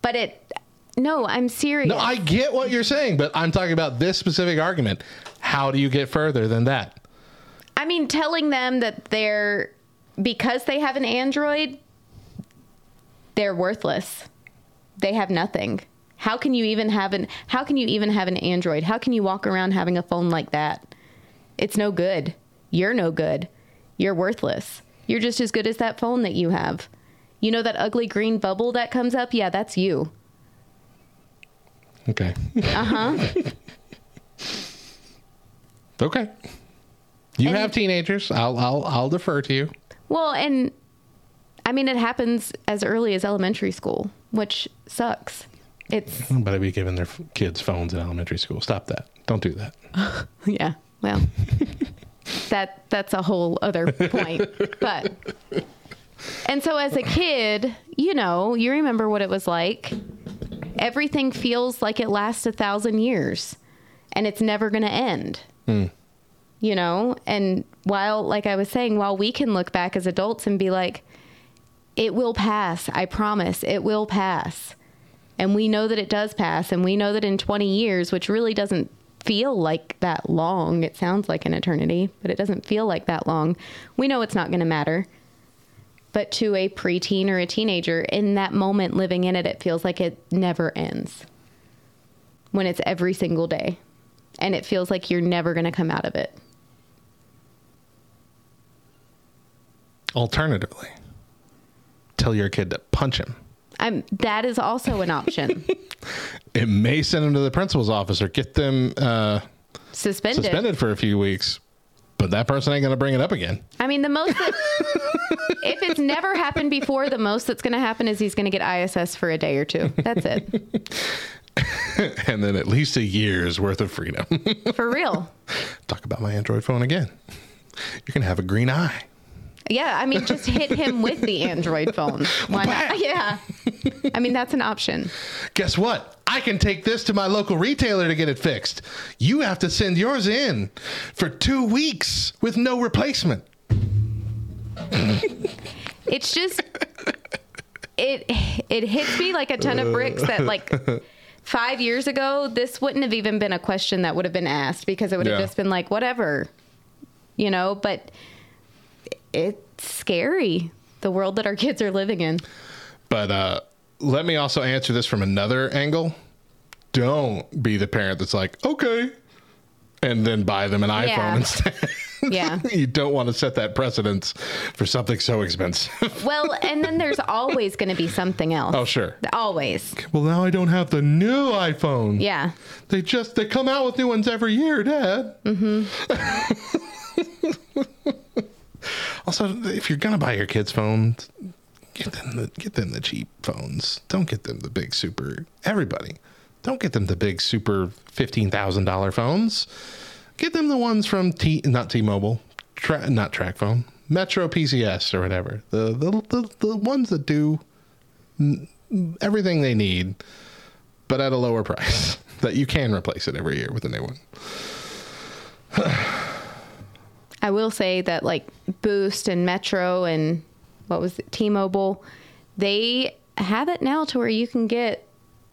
B: But it. No, I'm serious.
C: No, I get what you're saying, but I'm talking about this specific argument. How do you get further than that?
B: I mean, telling them that they're. Because they have an Android, they're worthless. They have nothing. How can you even have an how can you even have an Android? How can you walk around having a phone like that? It's no good. You're no good. You're worthless. You're just as good as that phone that you have. You know that ugly green bubble that comes up? Yeah, that's you.
C: Okay.
B: Uh huh.
C: Okay. You
B: And-
C: have teenagers. I'll I'll I'll defer to you.
B: Well, and I mean, it happens as early as elementary school, which sucks. It's,
C: But I'd be giving their kids phones in elementary school. Stop that. Don't do that.
B: yeah, well, that that's a whole other point. But, and so as a kid, you know, you remember what it was like everything feels like it lasts a thousand years and it's never going to end. Hmm. You know? And while, like I was saying, while we can look back as adults and be like, it will pass. I promise. It will pass. And we know that it does pass. And we know that in 20 years, which really doesn't feel like that long, it sounds like an eternity, but it doesn't feel like that long. We know it's not going to matter. But to a preteen or a teenager, in that moment living in it, it feels like it never ends. When it's every single day. And it feels like you're never going to come out of it.
C: Alternatively, tell your kid to punch him.
B: I'm, that is also an option.
C: It may send them to the principal's office or get them uh,
B: Suspended.
C: suspended for a few weeks, but that person ain't going to bring it up again.
B: I mean, the most that, if it's never happened before, the most that's going to happen is he's going to get ISS for a day or two. That's it.
C: and then at least a year's worth of freedom.
B: For real.
C: Talk about my Android phone again. You're going to have a green eye.
B: Yeah, I mean, just hit him with the Android phone. Why not? Yeah. I mean, that's an option.
C: Guess what? I can take this to my local retailer to get it fixed. You have to send yours in for two weeks with no replacement.
B: It's just it it hits me like a ton of bricks that like five years ago this wouldn't have even been a question that would have been asked because it would have
C: Yeah.
B: just been like whatever, you know. But it's scary the world that our kids are living in.
C: But uh, let me also answer this from another angle. Don't be the parent that's like, okay, and then buy them an iPhone
B: Yeah.
C: instead.
B: Yeah.
C: you don't want to set that precedence for something so expensive.
B: Well, and then there's always going to be something else.
C: oh, sure.
B: Always.
C: Well, now I don't have the new iPhone.
B: Yeah.
C: They just they come out with new ones every year, Dad. Mm-hmm. Also, if you're gonna buy your kids phones, get them the get them the cheap phones. Don't get them the big super. Everybody, don't get them the big super fifteen thousand dollar phones. Get them the ones from T not T-Mobile, tra- not TracFone, Metro PCS or whatever. The the the, the ones that do everything they need but at a lower price that you can replace it every year with a new one.
B: I will say that like Boost and Metro and what was it, T-Mobile, they have it now to where you can get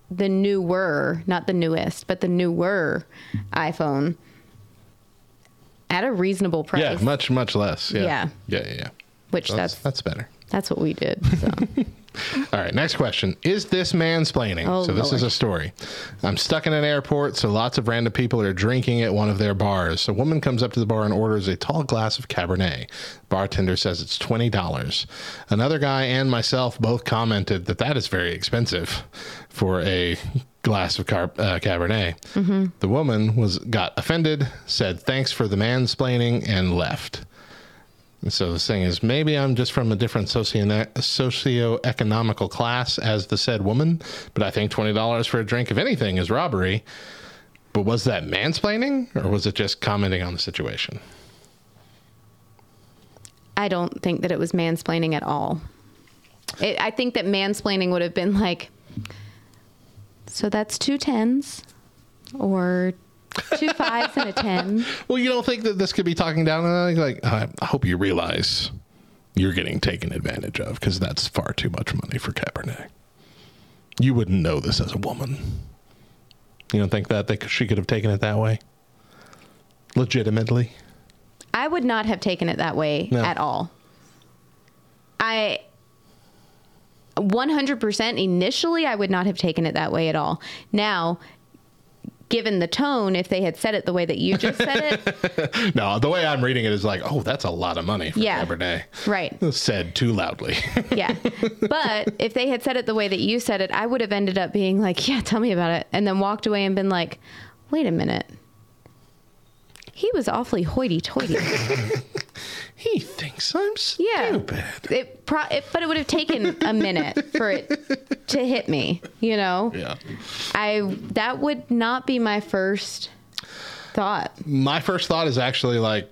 B: the newer, not the newest, but the newer iPhone at a reasonable price.
C: Yeah, much much less. Yeah,
B: Yeah.
C: yeah, yeah. yeah.
B: Which
C: That's
B: that's
C: that's better.
B: that's what we did. So.
C: All right, next question. Is this mansplaining?
B: Oh,
C: so this is a story. I'm stuck in an airport, so lots of random people are drinking at one of their bars. A woman comes up to the bar and orders a tall glass of Cabernet. Bartender says it's $20. Another guy and myself both commented that that is very expensive for a glass of car- uh, Cabernet. The woman was got offended, said thanks for the mansplaining, and left. So the thing is, maybe I'm just from a different socio socioeconomical class as the said woman, but I think twenty dollars for a drink, if anything, is robbery. But was that mansplaining, or was it just commenting on the situation?
B: I don't think that it was mansplaining at all. It, I think that mansplaining would have been like, so that's two tens or two fives and a ten.
C: Well, you don't think that this could be talking down on like I I hope you realize you're getting taken advantage of because that's far too much money for Cabernet. You wouldn't know this as a woman. You don't think that they she could have taken it that way? Legitimately?
B: I would not have taken it that way
C: No.
B: at all. I 100% initially, I would not have taken it that way at all. Now, given the tone, if they had said it the way that you just said it,
C: No, the way I'm reading it is like, oh, that's a lot of money for
B: Yeah.
C: Cabernet.
B: right.
C: Said too loudly.
B: Yeah. But if they had said it the way that you said it, I would have ended up being like, yeah, tell me about it. And then walked away and been like, wait a minute. He was awfully hoity toity.
C: he thinks I'm
B: Yeah.
C: stupid.
B: It, pro- it, but it would have taken a minute for it to hit me, you know?
C: Yeah.
B: I that would not be my first thought.
C: My first thought is actually like,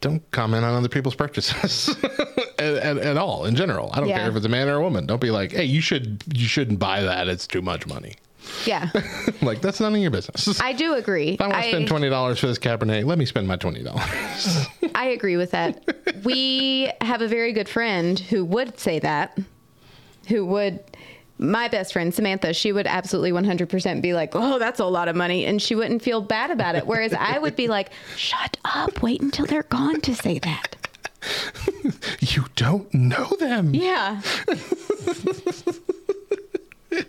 C: don't comment on other people's purchases. at, at, at all in general. I don't
B: Yeah.
C: care if it's a man or a woman. Don't be like, hey, you should you shouldn't buy that. It's too much money.
B: Yeah,
C: like that's none of your business.
B: I do agree.
C: if I want to spend twenty dollars for this Cabernet, let me spend my twenty dollars.
B: I agree with that. we have a very good friend who would say that, who would. My best friend, Samantha, she would absolutely 100% be like, oh, that's a lot of money. And she wouldn't feel bad about it. Whereas I would be like, shut up. Wait until they're gone to say that.
C: you don't know them.
B: Yeah.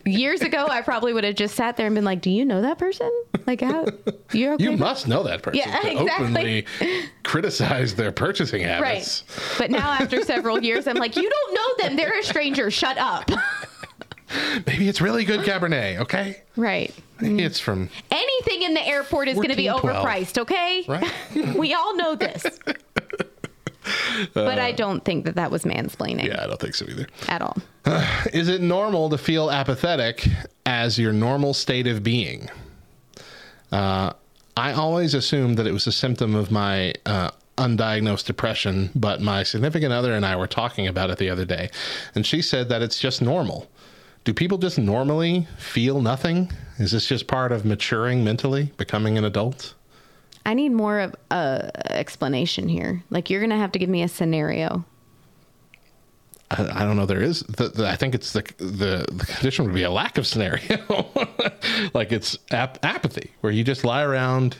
B: Years ago, I probably would have just sat there and been like, do you know that person? Like, how? You're okay?
C: You must know that person
B: Yeah,
C: to
B: exactly.
C: openly criticize their purchasing habits.
B: Right. But now, after several years, I'm like, you don't know them. They're a stranger. Shut up.
C: Maybe it's really good Cabernet, okay?
B: Right.
C: Maybe mm. it's from
B: Anything in the airport is going to be overpriced, okay?
C: right.
B: We all know this. but I don't think that that was mansplaining
C: yeah, I don't think so either.
B: at all.
C: Is it normal to feel apathetic as your normal state of being? Uh, I always assumed that it was a symptom of my uh, undiagnosed depression, but my significant other and I were talking about it the other day, and she said that it's just normal. Do people just normally feel nothing? Is this just part of maturing mentally, becoming an adult?
B: I need more of a explanation here. Like you're to have to give me a scenario.
C: I, I don't know. There is. The, the, I think it's the, the the condition would be a lack of scenario, like it's ap- apathy, where you just lie around.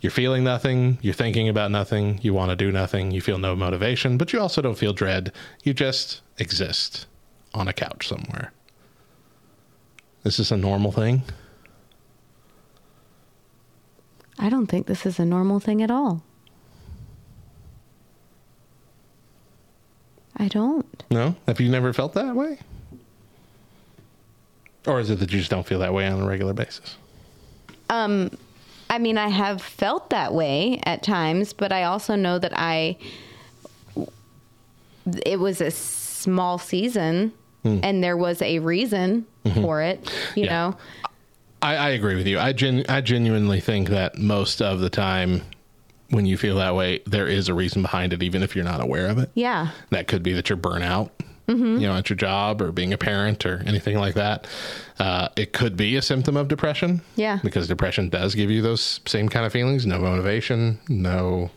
C: You're feeling nothing. You're thinking about nothing. You want to do nothing. You feel no motivation, but you also don't feel dread. You just exist on a couch somewhere. Is this a normal thing?
B: I don't think this is a normal thing at all. I don't.
C: No. Have you never felt that way? Or is it that you just don't feel that way on a regular basis?
B: Um, I mean, I have felt that way at times, but I also know that I. It was a small season, and there was a reason for it. You
C: Yeah.
B: know,
C: I, I agree with you. I gen, I genuinely think that most of the time, when you feel that way, there is a reason behind it, even if you're not aware of it.
B: yeah,
C: That could be that you're burnout, you know, at your job or being a parent or anything like that. Uh, it could be a symptom of depression.
B: Yeah.
C: Because depression does give you those same kind of feelings no motivation, no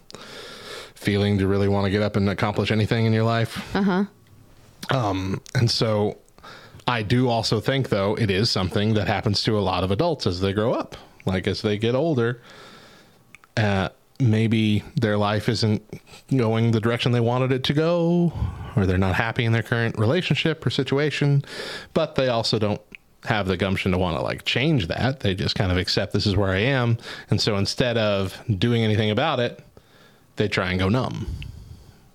C: feeling to really want to get up and accomplish anything in your life. Uh huh. Um, and so I do also think, though, it is something that happens to a lot of adults as they grow up. Like as they get older, uh, maybe their life isn't going the direction they wanted it to go, or they're not happy in their current relationship or situation, but they also don't have the gumption to want to like change that. They just kind of accept this is where I am. And so instead of doing anything about it, they try and go numb.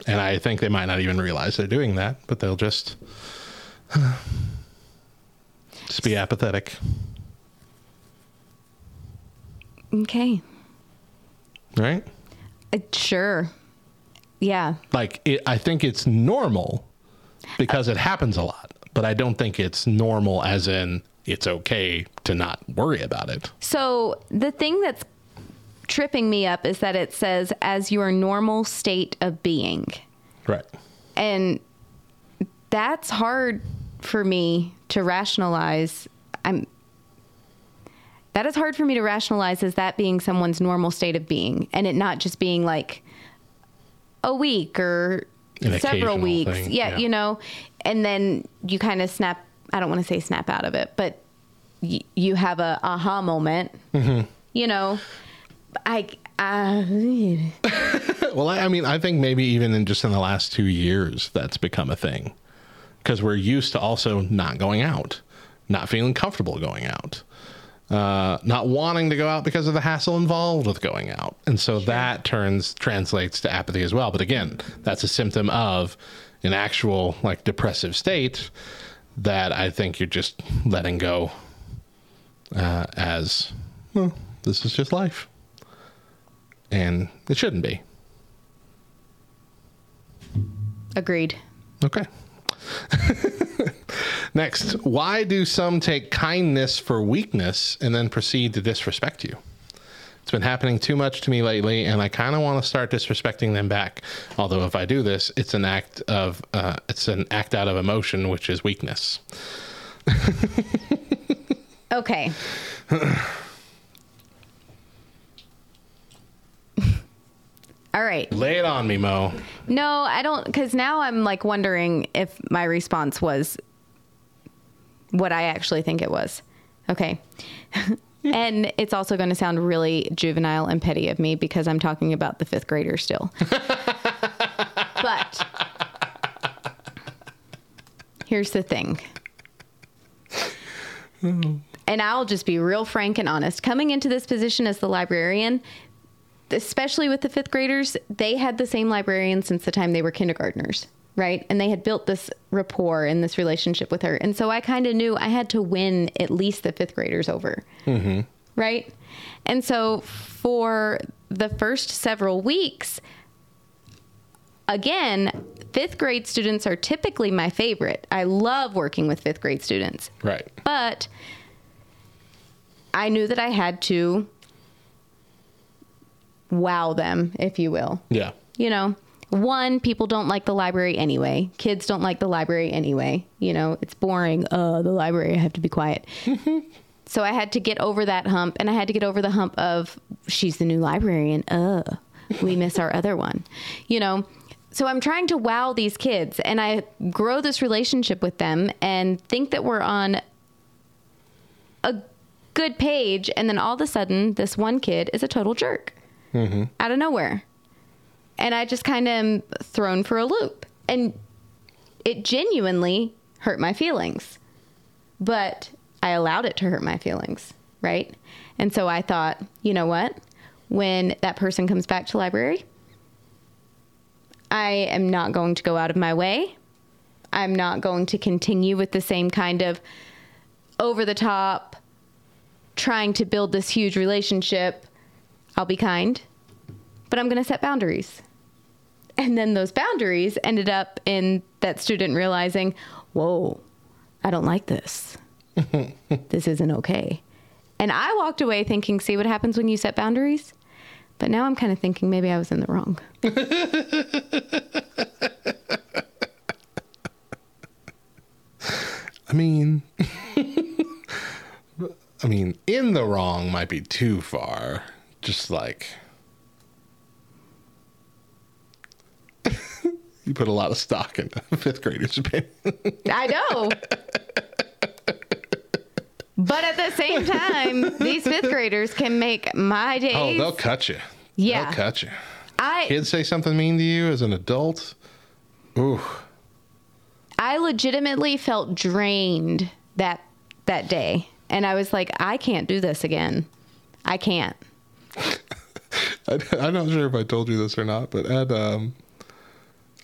C: And I think they might not even realize they're doing that, but they'll just just be apathetic.
B: okay,
C: Right?
B: Uh, sure, yeah,
C: like it, I think it's normal because it happens a lot, but I don't think it's normal as in it's okay to not worry about it.
B: So the thing that's tripping me up is that it says as your normal state of being.
C: Right.
B: And that's hard for me to rationalize. I'm that is hard for me to rationalize as that being someone's normal state of being and it not just being like a week or
C: An
B: several weeks. yeah,
C: yeah.
B: you know, and then you kind of snap I don't want to say snap out of it, but y- you have a aha moment.
C: Mm-hmm.
B: You know, I uh,
C: Well, I, I mean, I think maybe even in just in the last two years, that's become a thing because we're used to also not going out, not feeling comfortable going out, uh, not wanting to go out because of the hassle involved with going out, and so that turns translates to apathy as well. But again, that's a symptom of an actual like depressive state that I think you're just letting go uh, as well. This is just life, and it shouldn't be.
B: agreed.
C: Okay. Next, why do some take kindness for weakness and then proceed to disrespect you? It's been happening too much to me lately, and I kind of want to start disrespecting them back. Although if I do this, it's an act of uh, it's an act out of emotion, which is weakness.
B: Okay. All right.
C: Lay it on me, Mo.
B: No, I don't, because now I'm like wondering if my response was what I actually think it was. Okay. and it's also going to sound really juvenile and petty of me because I'm talking about the fifth grader still. but here's the thing. Oh. And I'll just be real frank and honest. Coming into this position as the librarian, especially with the fifth graders, they had the same librarian since the time they were kindergartners, right? And they had built this rapport and this relationship with her. And so I kind of knew I had to win at least the fifth graders over,
C: Mm-hmm.
B: right? And so for the first several weeks, again, fifth grade students are typically my favorite. I love working with fifth grade students.
C: Right.
B: But I knew that I had to wow them, if you will.
C: Yeah.
B: You know, one, people don't like the library anyway. Kids don't like the library anyway. You know, it's boring. Uh, the library, I have to be quiet. so I had to get over that hump, and I had to get over the hump of she's the new librarian. Uh, we miss our other one. You know, so I'm trying to wow these kids, and I grow this relationship with them, and think that we're on a good page, and then all of a sudden, this one kid is a total jerk
C: Mm-hmm.
B: out of nowhere. And I just kind of am thrown for a loop. And it genuinely hurt my feelings. But I allowed it to hurt my feelings, right? And so I thought, you know what? When that person comes back to library, I am not going to go out of my way. I'm not going to continue with the same kind of over the top, trying to build this huge relationship. I'll be kind, but I'm going to set boundaries. And then those boundaries ended up in that student realizing, whoa, I don't like this. this isn't okay. And I walked away thinking, see what happens when you set boundaries? But now I'm kind of thinking maybe I was in the wrong.
C: I mean, I mean, in the wrong might be too far. Just like you put a lot of stock in fifth grader's opinion.
B: I know. But at the same time, these fifth graders can make my days.
C: oh, they'll cut you.
B: Yeah.
C: they'll cut you.
B: I
C: Kids say something mean to you as an adult. Ooh,
B: I legitimately felt drained that that day. And I was like, I can't do this again. I can't.
C: I, I'm not sure if I told you this or not, but at um,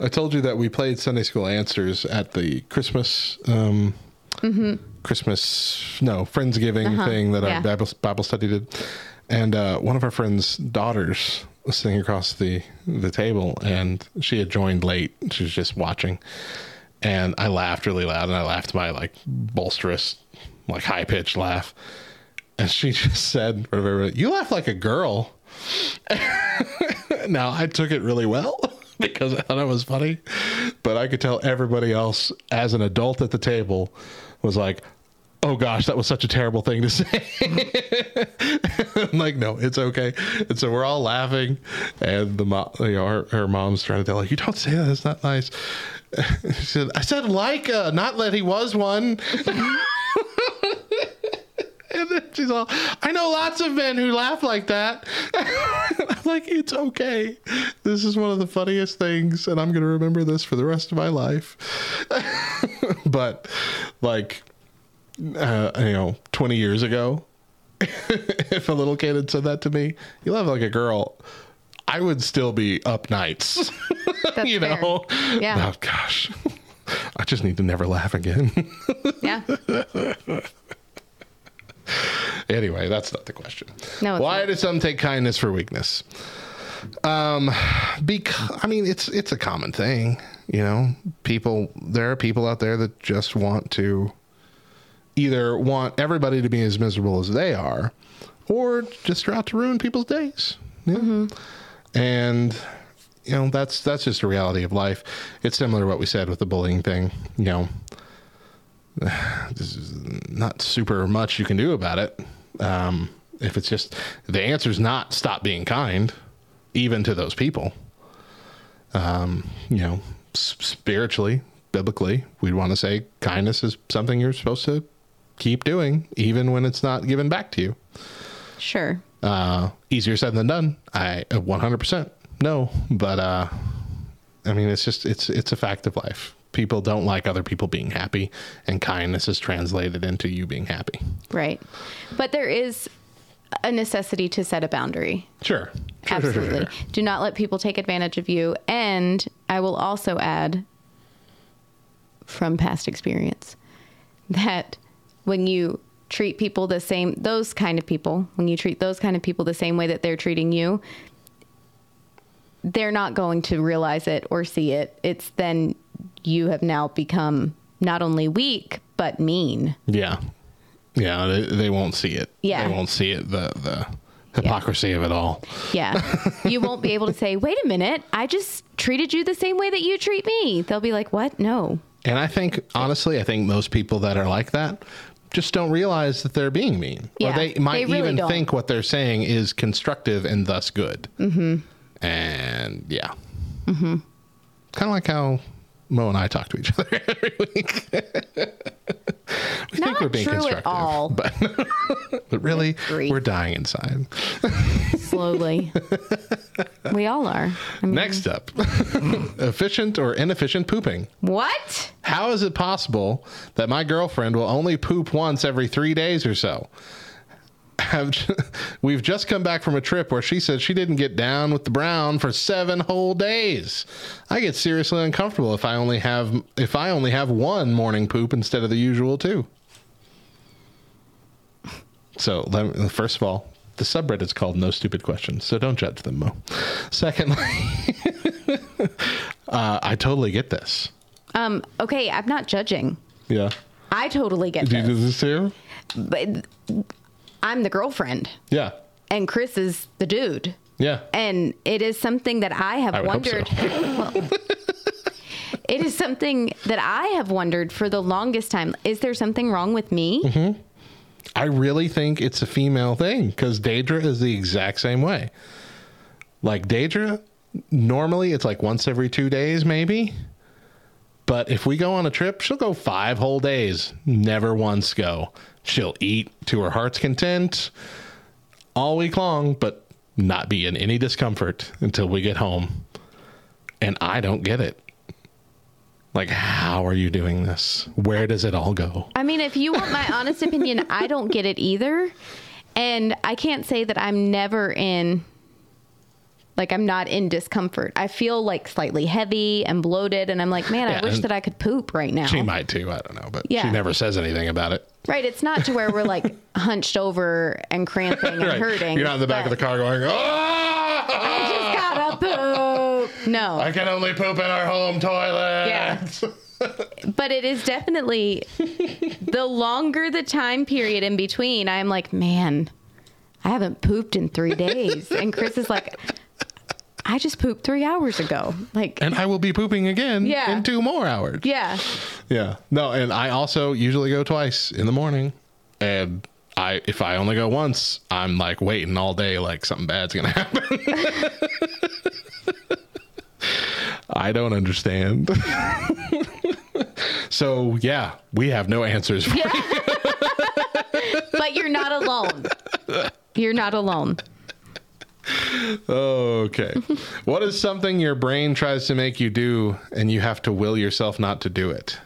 C: I told you that we played Sunday School Answers at the Christmas um, Christmas no Friendsgiving
B: Mm-hmm. Uh-huh,
C: thing that
B: yeah.
C: our Bible, Bible study did, and uh, one of our friends' daughters was sitting across the the table, and she had joined late. She was just watching, and I laughed really loud, and I laughed my like bolsterous, like high pitched laugh, and she just said, you laugh like a girl." now I took it really well because I thought it was funny, but I could tell everybody else as an adult at the table was like, "Oh gosh, that was such a terrible thing to say." I'm like, no, it's okay. And so we're all laughing, and the mom, you know, her, her mom's trying to tell her, "You don't say that. It's not nice." She said, "I said like, not that he was one." And then she's all, I know lots of men who laugh like that. I'm like, it's okay. This is one of the funniest things, and I'm going to remember this for the rest of my life. but, like, uh, you know, 20 years ago, if a little kid had said that to me, you laugh like a girl, I would still be up nights. You
B: fair.
C: know?
B: Yeah.
C: Oh, gosh. I just need to never laugh again.
B: Yeah.
C: Anyway, that's not the question.
B: No, it's
C: Why
B: not.
C: do some take kindness for weakness? Um, because I mean, it's it's a common thing. You know, people. There are people out there that just want to either want everybody to be as miserable as they are, or just are out to ruin people's days. Yeah. And you know that's that's just a reality of life. It's similar to what we said with the bullying thing. You know, this is not super much you can do about it. Um, if it's just the answer is not stop being kind, even to those people. Um, you know, spiritually, biblically, we'd want to say kindness is something you're supposed to keep doing, even when it's not given back to you.
B: Sure.
C: Uh, easier said than done. I uh, 100% no, but uh, I mean, it's just it's it's a fact of life. People don't like other people being happy, and kindness is translated into you being happy.
B: Right. But there is a necessity to set a boundary.
C: Sure. Sure, sure, sure,
B: Absolutely.
C: sure.
B: Do not let people take advantage of you. And I will also add from past experience that when you treat people the same, those kind of people, when you treat those kind of people the same way that they're treating you, they're not going to realize it or see it. It's then you have now become not only weak, but mean.
C: Yeah. Yeah, they, they won't see it.
B: Yeah.
C: They won't see it, the, the hypocrisy of it all.
B: Yeah. you won't be able to say, wait a minute, I just treated you the same way that you treat me. They'll be like, what? No.
C: And I think, honestly, I think most people that are like that just don't realize that they're being mean.
B: Yeah,
C: or they might
B: they really
C: even
B: don't.
C: think what they're saying is constructive and thus good. Mm-hmm. And yeah. Mm-hmm. Kind of like how Mo and I talk to each other every week. we
B: Not true at all.
C: But, but really, we're dying inside.
B: Slowly. we all are. I mean,
C: Next up efficient or inefficient pooping.
B: what?
C: How is it possible that my girlfriend will only poop once every three days or so? Have, we've just come back from a trip where she said she didn't get down with the brown for seven whole days. I get seriously uncomfortable if I only have if I only have one morning poop instead of the usual two. So let me, first of all, the subreddit is called "No Stupid Questions," so don't judge them, Mo. Secondly, uh, I totally get this.
B: Um, okay, I'm not judging.
C: Yeah.
B: I totally get
C: Do you do
B: this.
C: this too?
B: But I'm the girlfriend
C: Yeah.
B: and Chris is the dude.
C: Yeah.
B: And it is something that I have
C: I so.
B: wondered. Well, it is something that I have wondered for the longest time. Is there something wrong with me?
C: Mm-hmm. I really think it's a female thing because Daedra is the exact same way. Like Daedra, normally it's like once every two days, maybe. But if we go on a trip, she'll go five whole days, never once go. She'll eat to her heart's content all week long, but not be in any discomfort until we get home. And I don't get it. Like, how are you doing this? Where does it all go?
B: I mean, if you want my honest opinion, I don't get it either. And I can't say that I'm never in, like, I'm not in discomfort. I feel like slightly heavy and bloated. And I'm like, man,
C: Yeah,
B: I wish that I could poop right now.
C: She might too. I don't know, but
B: Yeah.
C: she never says anything about it.
B: Right. It's not to where we're like hunched over and cramping and
C: Right.
B: hurting.
C: You're not in the back of the car going, ah!
B: I
C: "Oh,
B: just gotta poop. No.
C: I can only poop in our home toilet."
B: Yeah. but it is definitely the longer the time period in between, I'm like, man, I haven't pooped in three days. And Chris is like, I just pooped three hours ago. Like,
C: And I will be pooping again
B: Yeah.
C: in two more hours.
B: yeah.
C: Yeah. No, and I also usually go twice in the morning. And I if I only go once, I'm like waiting all day like something bad's gonna happen. I don't understand. so yeah, we have no answers for
B: But you're not alone. You're not alone.
C: Okay. what is something your brain tries to make you do and you have to will yourself not to do it?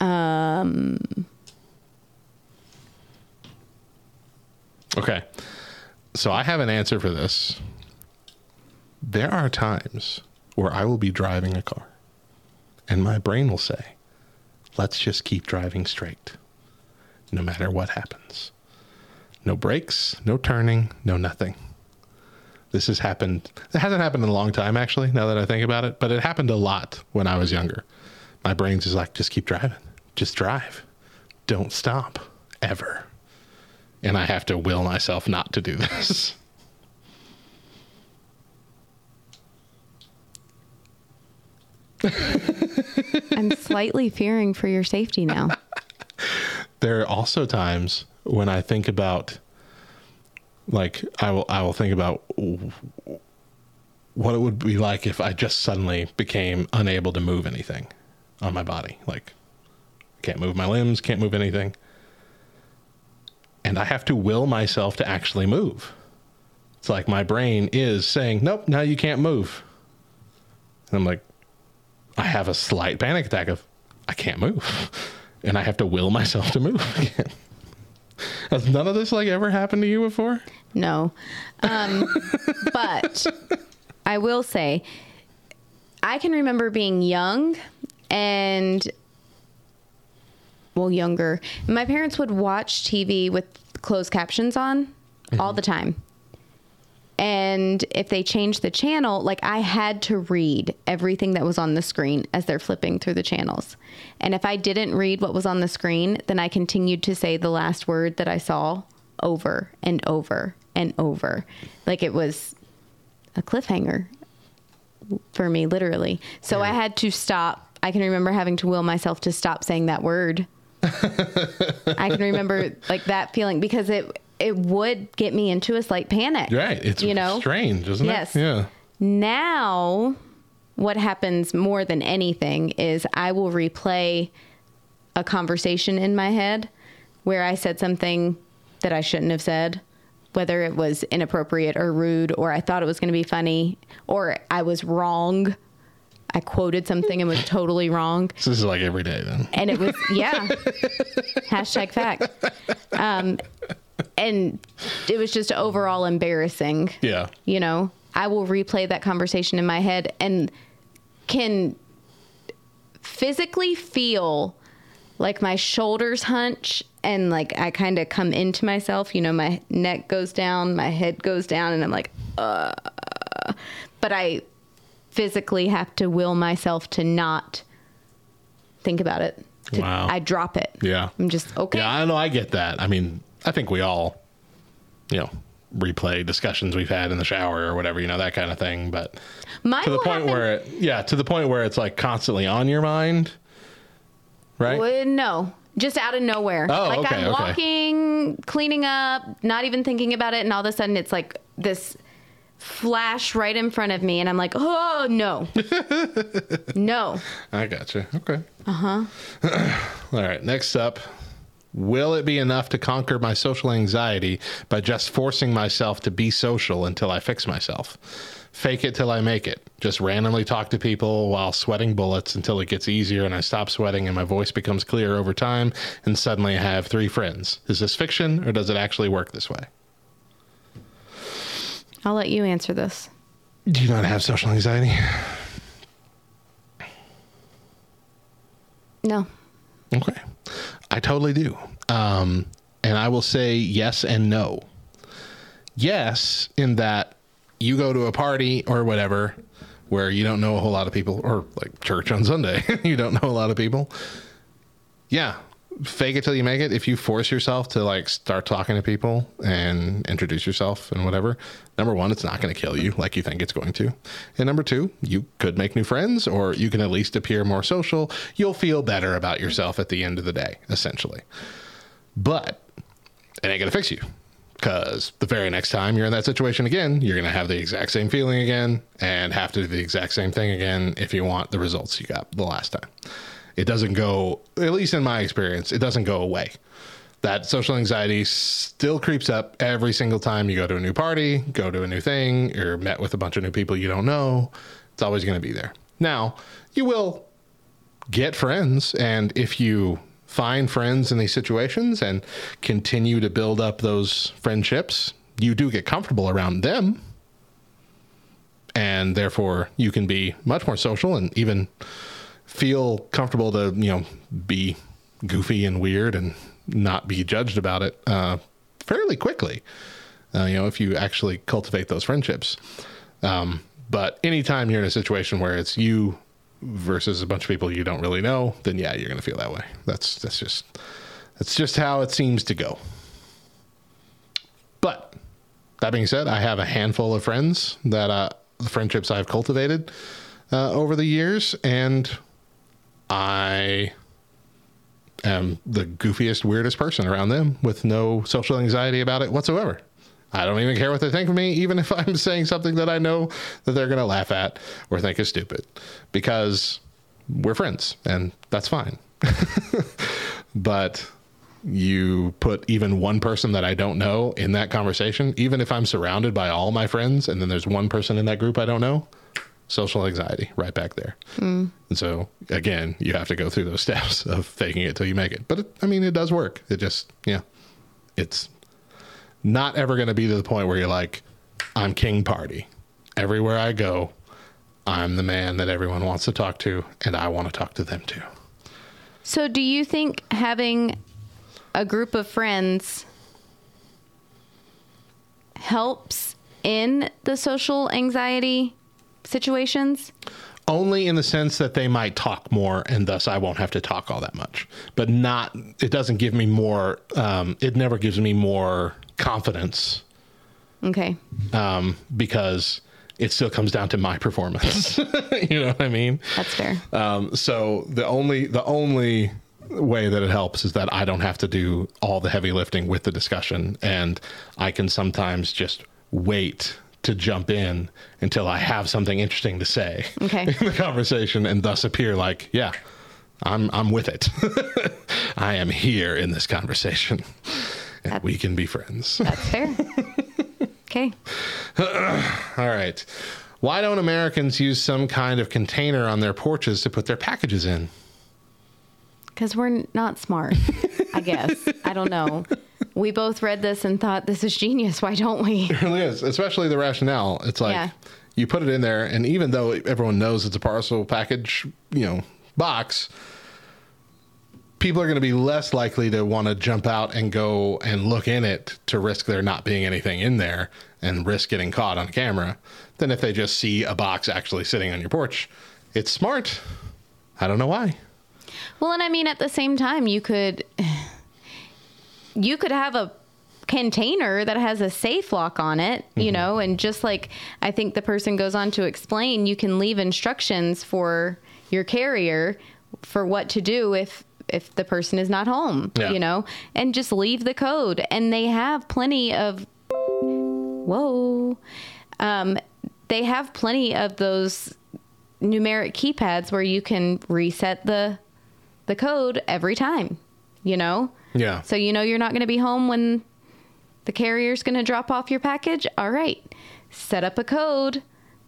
B: Um,
C: Okay. So I have an answer for this. There are times where I will be driving a car and my brain will say, let's just keep driving straight, no matter what happens. No brakes, no turning, no nothing. This has happened. It hasn't happened in a long time, actually, now that I think about it, but it happened a lot when I was younger. my brain's just like, just keep driving. Just drive. Don't stop ever. And I have to will myself not to do this.
B: I'm slightly fearing for your safety now.
C: there are also times when I think about like I will I will think about what it would be like if I just suddenly became unable to move anything on my body. Like I can't move my limbs, can't move anything. And I have to will myself to actually move. It's like my brain is saying, "Nope, now you can't move." And I'm like I have a slight panic attack of I can't move. And I have to will myself to move again. Has none of this like ever happened to you before?
B: No. Um, but I will say, I can remember being young and, well, younger. My parents would watch TV with closed captions on all the time. And if they changed the channel, like I had to read everything that was on the screen as they're flipping through the channels. And if I didn't read what was on the screen, then I continued to say the last word that I saw over and over and over. Like it was a cliffhanger for me, literally. So I had to stop. I can remember having to will myself to stop saying that word. I can remember like that feeling because it it would get me into a slight panic.
C: Right. It's
B: you know
C: strange, isn't
B: Yes.
C: it? Yeah.
B: Now, what happens more than anything is I will replay a conversation in my head where I said something that I shouldn't have said, whether it was inappropriate or rude, or I thought it was going to be funny, or I was wrong. I quoted something and was totally wrong.
C: So this is like every day then.
B: And it was, yeah. Hashtag fact. Um, and it was just overall embarrassing
C: Yeah.
B: you know i will replay that conversation in my head and can physically feel like my shoulders hunch and like i kind of come into myself you know my neck goes down my head goes down and i'm like uh but i physically have to will myself to not think about it
C: Wow.
B: i drop it
C: Yeah.
B: i'm just okay
C: Yeah, I know I get that. I mean, I think we all, you know, replay discussions we've had in the shower or whatever, you know, that kind of thing. But
B: Mine
C: to the point
B: happen-
C: where it, yeah, to the point where it's like constantly on your mind. Right?
B: Well, no, just out of nowhere.
C: Oh,
B: like
C: okay,
B: I'm
C: okay.
B: walking, cleaning up, not even thinking about it, and all of a sudden it's like this flash right in front of me, and I'm like, oh no, no.
C: I got you. Okay. Uh huh. All right. Next up, will it be enough to conquer my social anxiety by just forcing myself to be social until I fix myself? Fake it till I make it. Just randomly talk to people while sweating bullets until it gets easier and I stop sweating and my voice becomes clear over time, and suddenly I have three friends. Is this fiction or does it actually work this way?
B: I'll let you answer this.
C: Do you not have social anxiety?
B: No.
C: Okay. I totally do. Um, and I will say yes and no. Yes, in that you go to a party or whatever where you don't know a whole lot of people, or like church on Sunday, you don't know a lot of people. Yeah. Fake it till you make it. If you force yourself to like start talking to people and introduce yourself and whatever, number one, it's not going to kill you like you think it's going to. And number two, you could make new friends or you can at least appear more social. You'll feel better about yourself at the end of the day, essentially. But it ain't going to fix you because the very next time you're in that situation again, you're going to have the exact same feeling again and have to do the exact same thing again if you want the results you got the last time. It doesn't go, at least in my experience, it doesn't go away. That social anxiety still creeps up every single time you go to a new party, go to a new thing, you're met with a bunch of new people you don't know. It's always going to be there. Now, you will get friends. And if you find friends in these situations and continue to build up those friendships, you do get comfortable around them. And therefore, you can be much more social and even feel comfortable to, you know, be goofy and weird and not be judged about it uh, fairly quickly. Uh, you know, if you actually cultivate those friendships. Um, but anytime you're in a situation where it's you versus a bunch of people you don't really know, then yeah, you're going to feel that way. That's that's just that's just how it seems to go. But that being said, I have a handful of friends that uh, the friendships I've cultivated uh, over the years, and I am the goofiest, weirdest person around them with no social anxiety about it whatsoever. I don't even care what they think of me, even if I'm saying something that I know that they're going to laugh at or think is stupid, because we're friends and that's fine. but you put even one person that I don't know in that conversation, even if I'm surrounded by all my friends and then there's one person in that group I don't know, social anxiety right back there. Hmm. And so, again, you have to go through those steps of faking it till you make it. But it, I mean, it does work. It just, yeah, it's not ever going to be to the point where you're like, I'm king party. Everywhere I go, I'm the man that everyone wants to talk to, and I want to talk to them too.
B: So, do you think having a group of friends helps in the social anxiety situations?
C: Only in the sense that they might talk more, and thus I won't have to talk all that much. But not, it doesn't give me more, um, it never gives me more confidence
B: Okay.
C: um, because it still comes down to my performance. you know what I mean?
B: That's fair.
C: Um, so the only the only way that it helps is that I don't have to do all the heavy lifting with the discussion, and I can sometimes just wait to jump in until I have something interesting to say
B: Okay.
C: in the conversation, and thus appear like, yeah, I'm I'm with it. I am here in this conversation, and we can be friends.
B: That's fair. okay.
C: All right. Why don't Americans use some kind of container on their porches to put their packages in?
B: Because we're not smart, I guess. I don't know. We both read this and thought, this is genius. Why don't we?
C: It really is, especially the rationale. It's like
B: Yeah.
C: you put it in there, and even though everyone knows it's a parcel package, you know, box, people are going to be less likely to want to jump out and go and look in it to risk there not being anything in there and risk getting caught on camera than if they just see a box actually sitting on your porch. It's smart. I don't know why.
B: Well, and I mean, at the same time, you could you could have a container that has a safe lock on it, you
C: Mm-hmm.
B: know, and just like I think the person goes on to explain, you can leave instructions for your carrier for what to do if if the person is not home,
C: Yeah.
B: you know, and just leave the code. And they have plenty of whoa, um, they have plenty of those numeric keypads where you can reset the the code every time, you know?
C: Yeah.
B: So you know you're not going to be home when the carrier's going to drop off your package. All right. Set up a code,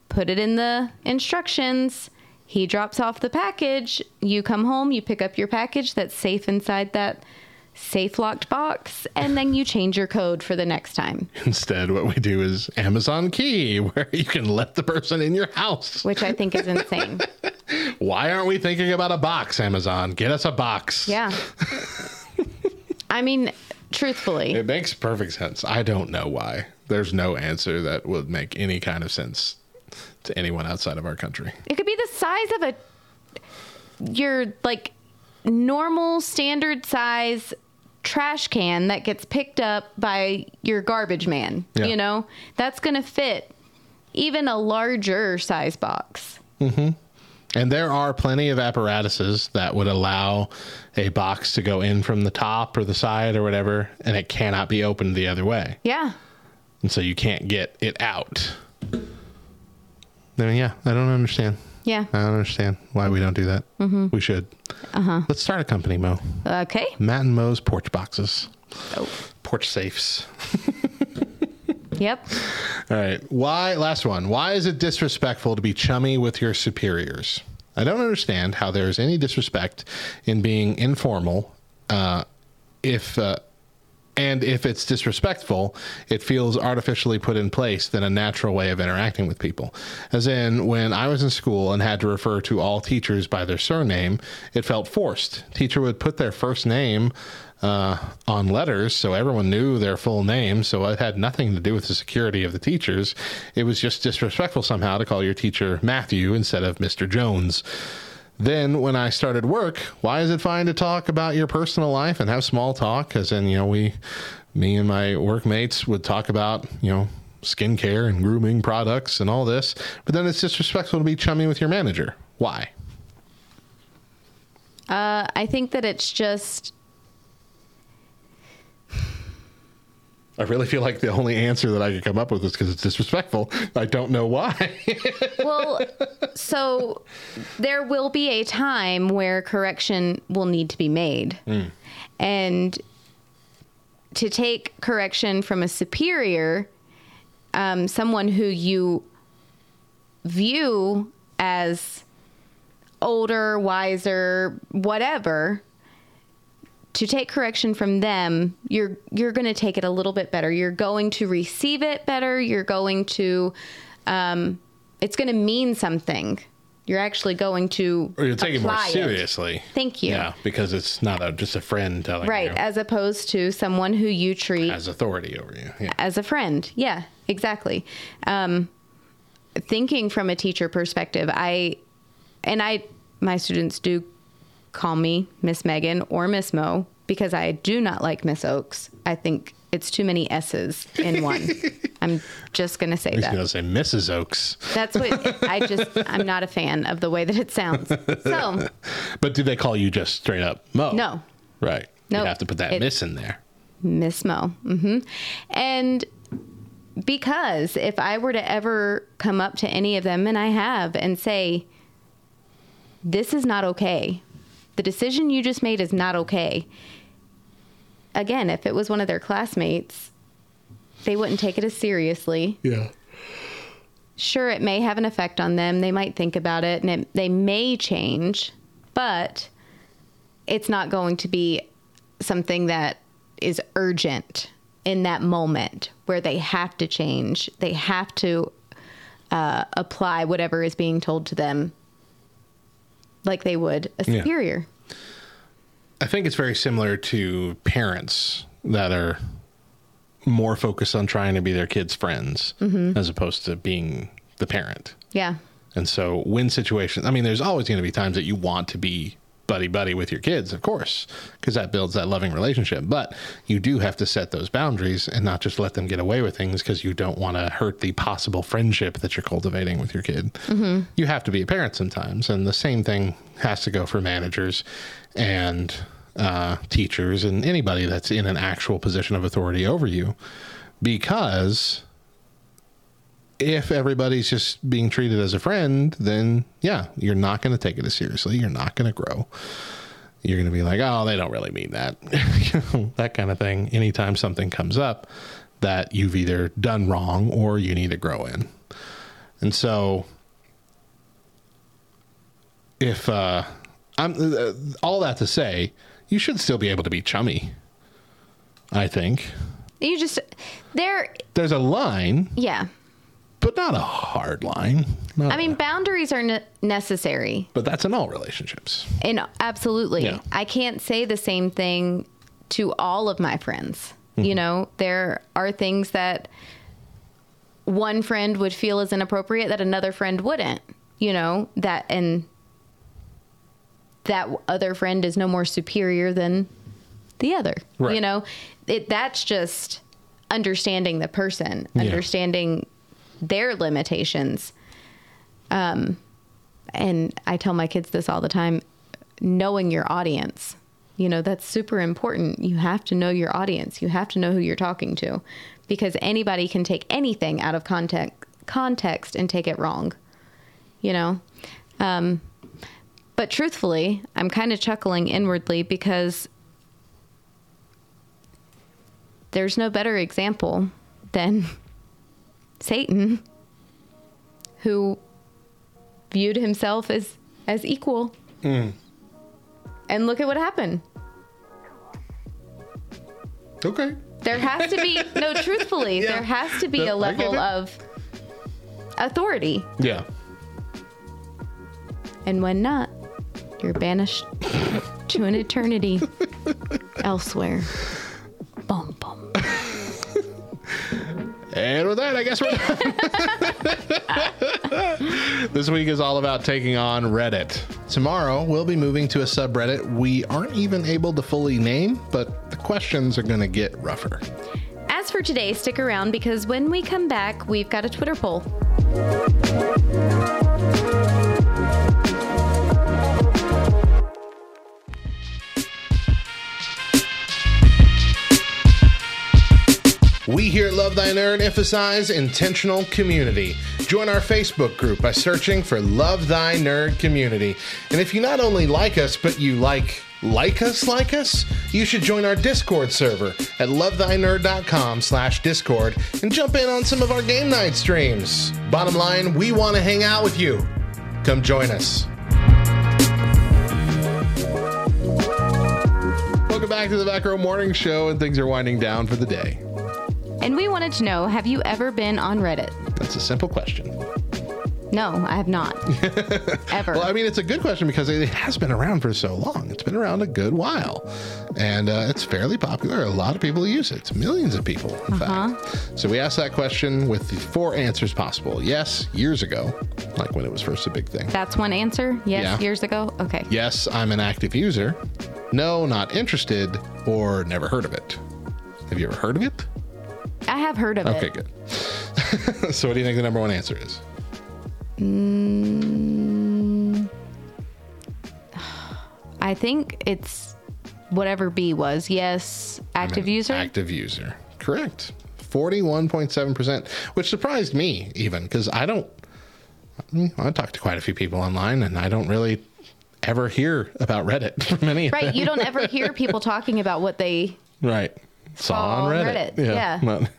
B: put it in the instructions. He drops off the package. You come home, you pick up your package that's safe inside that safe locked box, and then you change your code for the next time,
C: Instead, what we do is Amazon Key, where you can let the person in your house.
B: which I think is insane.
C: Why aren't we thinking about a box, Amazon? Get us a box.
B: Yeah. I mean, truthfully,
C: It makes perfect sense. I don't know why. There's no answer that would make any kind of sense to anyone outside of our country.
B: It could be the size of a your like normal standard size trash can that gets picked up by your garbage man.
C: Yeah.
B: You know, that's going to fit even a larger size box. Mm-hmm.
C: And there are plenty of apparatuses that would allow a box to go in from the top or the side or whatever, and it cannot be opened the other way.
B: Yeah.
C: And so you can't get it out. I mean, yeah, I don't understand.
B: Yeah.
C: I don't understand why we don't do that. Mm-hmm. We should. Uh huh. Let's start a company, Mo.
B: Okay.
C: Matt and Mo's porch boxes,
B: Oh.
C: porch safes.
B: Yep.
C: All right. Why? Last one. Why is it disrespectful to be chummy with your superiors? I don't understand how there is any disrespect in being informal. Uh, if uh, And if it's disrespectful, it feels artificially put in place than a natural way of interacting with people. As in, when I was in school and had to refer to all teachers by their surname, it felt forced. Teacher would put their first name uh, on letters so everyone knew their full name. So it had nothing to do with the security of the teachers. It was just disrespectful somehow to call your teacher Matthew instead of Mr. Jones. Then, when I started work, why is it fine to talk about your personal life and have small talk? Because then, you know, we, me and my workmates would talk about, you know, skincare and grooming products and all this. But then it's disrespectful to be chummy with your manager. Why?
B: Uh, I think that it's just
C: I really feel like the only answer that I could come up with is because it's disrespectful. I don't know why.
B: well, so there will be a time where correction will need to be made. And to take correction from a superior, um, someone who you view as older, wiser, whatever, to take correction from them, you're you're going to take it a little bit better. You're going to receive it better. You're going to, um, it's going to mean something. You're actually going to
C: or you take it more seriously.
B: Thank you.
C: Yeah, because it's not a, just a friend telling
B: Right,
C: you Right,
B: as opposed to someone who you treat
C: as authority over you. Yeah.
B: as a friend. Yeah, exactly. Um, thinking from a teacher perspective, I and I my students do call me Miss Megan or Miss Mo because I do not like Miss Oaks. I think it's too many S's in one. I'm just gonna say
C: I was
B: that.
C: going to say Mrs. Oaks.
B: That's what I just. I'm not a fan of the way that it sounds. So
C: But do they call you just straight up Mo?
B: no,
C: Right.
B: Nope.
C: You have to put that
B: It-
C: miss in there.
B: Miss Mo. hmm And because if I were to ever come up to any of them, and I have, and say, this is not okay, the decision you just made is not okay. Again, if it was one of their classmates, they wouldn't take it as seriously.
C: Yeah.
B: Sure, it may have an effect on them. They might think about it and it, they may change, but it's not going to be something that is urgent in that moment where they have to change. They have to uh, apply whatever is being told to them like they would a
C: Yeah.
B: superior.
C: I think it's very similar to parents that are more focused on trying to be their kids' friends
B: Mhm.
C: as opposed to being the parent.
B: Yeah.
C: And so, when situations, I mean, there's always going to be times that you want to be buddy buddy with your kids, of course, because that builds that loving relationship. But you do have to set those boundaries and not just let them get away with things because you don't want to hurt the possible friendship that you're cultivating with your kid.
B: Mm-hmm.
C: You have to be a parent sometimes. And the same thing has to go for managers and uh, teachers and anybody that's in an actual position of authority over you because if everybody's just being treated as a friend, then yeah, you're not going to take it as seriously. You're not going to grow. You're going to be like, oh, they don't really mean that. You know, that kind of thing. Anytime something comes up that you've either done wrong or you need to grow in. And so, if uh, I'm uh, all that to say, you should still be able to be chummy. I think
B: You just, they're,
C: there's a line,
B: yeah.
C: But not a hard line. Not
B: I mean, boundaries are ne- necessary.
C: But that's in all relationships.
B: And absolutely.
C: Yeah.
B: I can't say the same thing to all of my friends.
C: Mm-hmm.
B: You know, there are things that one friend would feel as inappropriate that another friend wouldn't. You know, that and that other friend is no more superior than the other.
D: Right.
B: You know, it that's just understanding the person,
D: Yeah.
B: understanding their limitations. Um and I tell my kids this all the time knowing your audience. You know, that's super important. You have to know your audience. You have to know who you're talking to because anybody can take anything out of context context and take it wrong. You know? Um but truthfully, I'm kind of chuckling inwardly because there's no better example than Satan who viewed himself as as equal and look at what happened
C: Okay.
B: There has to be no truthfully,
C: Yeah.
B: there has to be
C: No,
B: a level of authority.
C: Yeah.
B: And when not, you're banished to an eternity elsewhere. Bum bum.
C: And with that, I guess we're done. this week is all about taking on Reddit. Tomorrow, we'll be moving to a subreddit we aren't even able to fully name, but the questions are going to get rougher.
B: As for today, stick around because when we come back, we've got a Twitter poll.
C: We here at Love Thy Nerd emphasize intentional community. Join our Facebook group by searching for Love Thy Nerd Community. And if you not only like us, but you like like us like us, you should join our Discord server at lovethynerd.com slash Discord and jump in on some of our game night streams. Bottom line, we want to hang out with you. Come join us. Welcome back to the Back Row Morning Show, and things are winding down for the day.
B: And we wanted to know have you ever been on Reddit?
C: That's a simple question.
B: No, I have not. Ever.
C: Well, I mean, it's a good question because it has been around for so long. It's been around a good while. And uh, it's fairly popular. A lot of people use it, millions of people, in fact. So we asked that question with the four answers possible. Yes, years ago, like when it was first a big thing.
B: That's one answer? Yes,
C: Yeah.
B: years ago? Okay.
C: Yes, I'm an active user. No, not interested, or never heard of it. Have you ever heard of it?
B: I have heard of
C: Okay,
B: it.
C: Okay, good. so what do you think the number one answer is?
B: Mm, I think it's whatever B was. Yes, active user.
C: Active user. Correct. 41.7%, which surprised me even because I don't, I, mean, talk to quite a few people online and I don't really ever hear about Reddit from any
B: right. You don't ever hear people talking about what they.
C: Right. Saw on Reddit.
B: Reddit, yeah.
C: Not-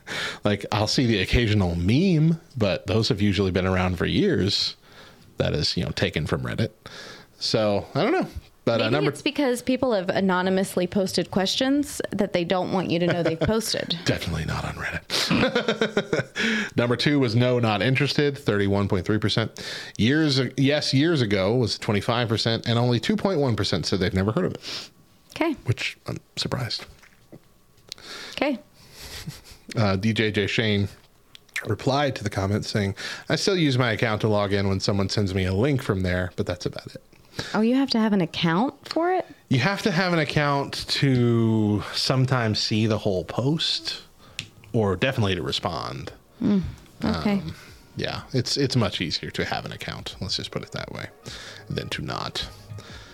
C: like I'll see the occasional meme, but those have usually been around for years. That is, you know, taken from Reddit. So I don't know. But uh, number
B: it's because people have anonymously posted questions that they don't want you to know they've posted.
C: Definitely not on Reddit. Number two was no, not interested, 31.3%. Years, yes, years ago was 25%, and only 2.1% said they've never heard of it,
B: Okay.
C: which I'm surprised.
B: Okay.
C: Uh, DJ Shane replied to the comment saying, I still use my account to log in when someone sends me a link from there, but that's about it.
B: Oh, you have to have an account for it?
C: You have to have an account to sometimes see the whole post or definitely to respond.
B: Okay.
C: yeah, it's it's much easier to have an account. Let's just put it that way, than to not.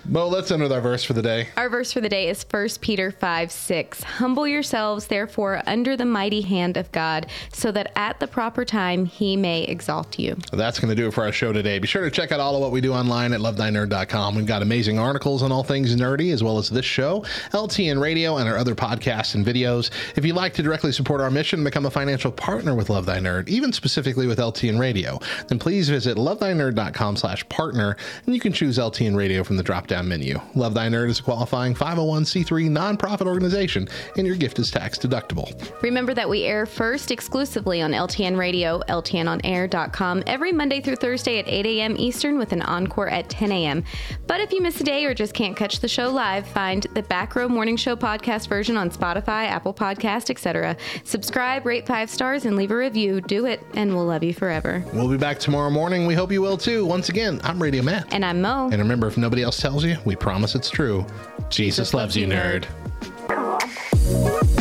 C: Mo, let's end with our verse for the day.
B: Our verse for the day is 1 Peter 5 6. Humble yourselves, therefore, under the mighty hand of God, so that at the proper time he may exalt you.
C: That's going to do it for our show today. Be sure to check out all of what we do online at lovethynerd.com. We've got amazing articles on all things nerdy, as well as this show, LTN Radio, and our other podcasts and videos. If you'd like to directly support our mission and become a financial partner with Love Thy Nerd, even specifically with LTN Radio, then please visit lovethynerd.com slash partner, and you can choose LTN Radio from the drop-down menu. Love Thy Nerd is a qualifying 501c3 nonprofit organization, and your gift is tax deductible.
B: Remember that we air first exclusively on LTN Radio, LTNOnAir.com, every Monday through Thursday at 8 a.m. Eastern with an encore at 10 a.m. But if you miss a day or just can't catch the show live, find the Back Row Morning Show podcast version on Spotify, Apple Podcast, etc. Subscribe, rate five stars, and leave a review. Do it, and we'll love you forever.
C: We'll be back tomorrow morning. We hope you will too. Once again, I'm Radio Matt.
B: And I'm Mo.
C: And remember, if nobody else tells tells you, we promise it's true. Jesus, loves, you, nerd. nerd.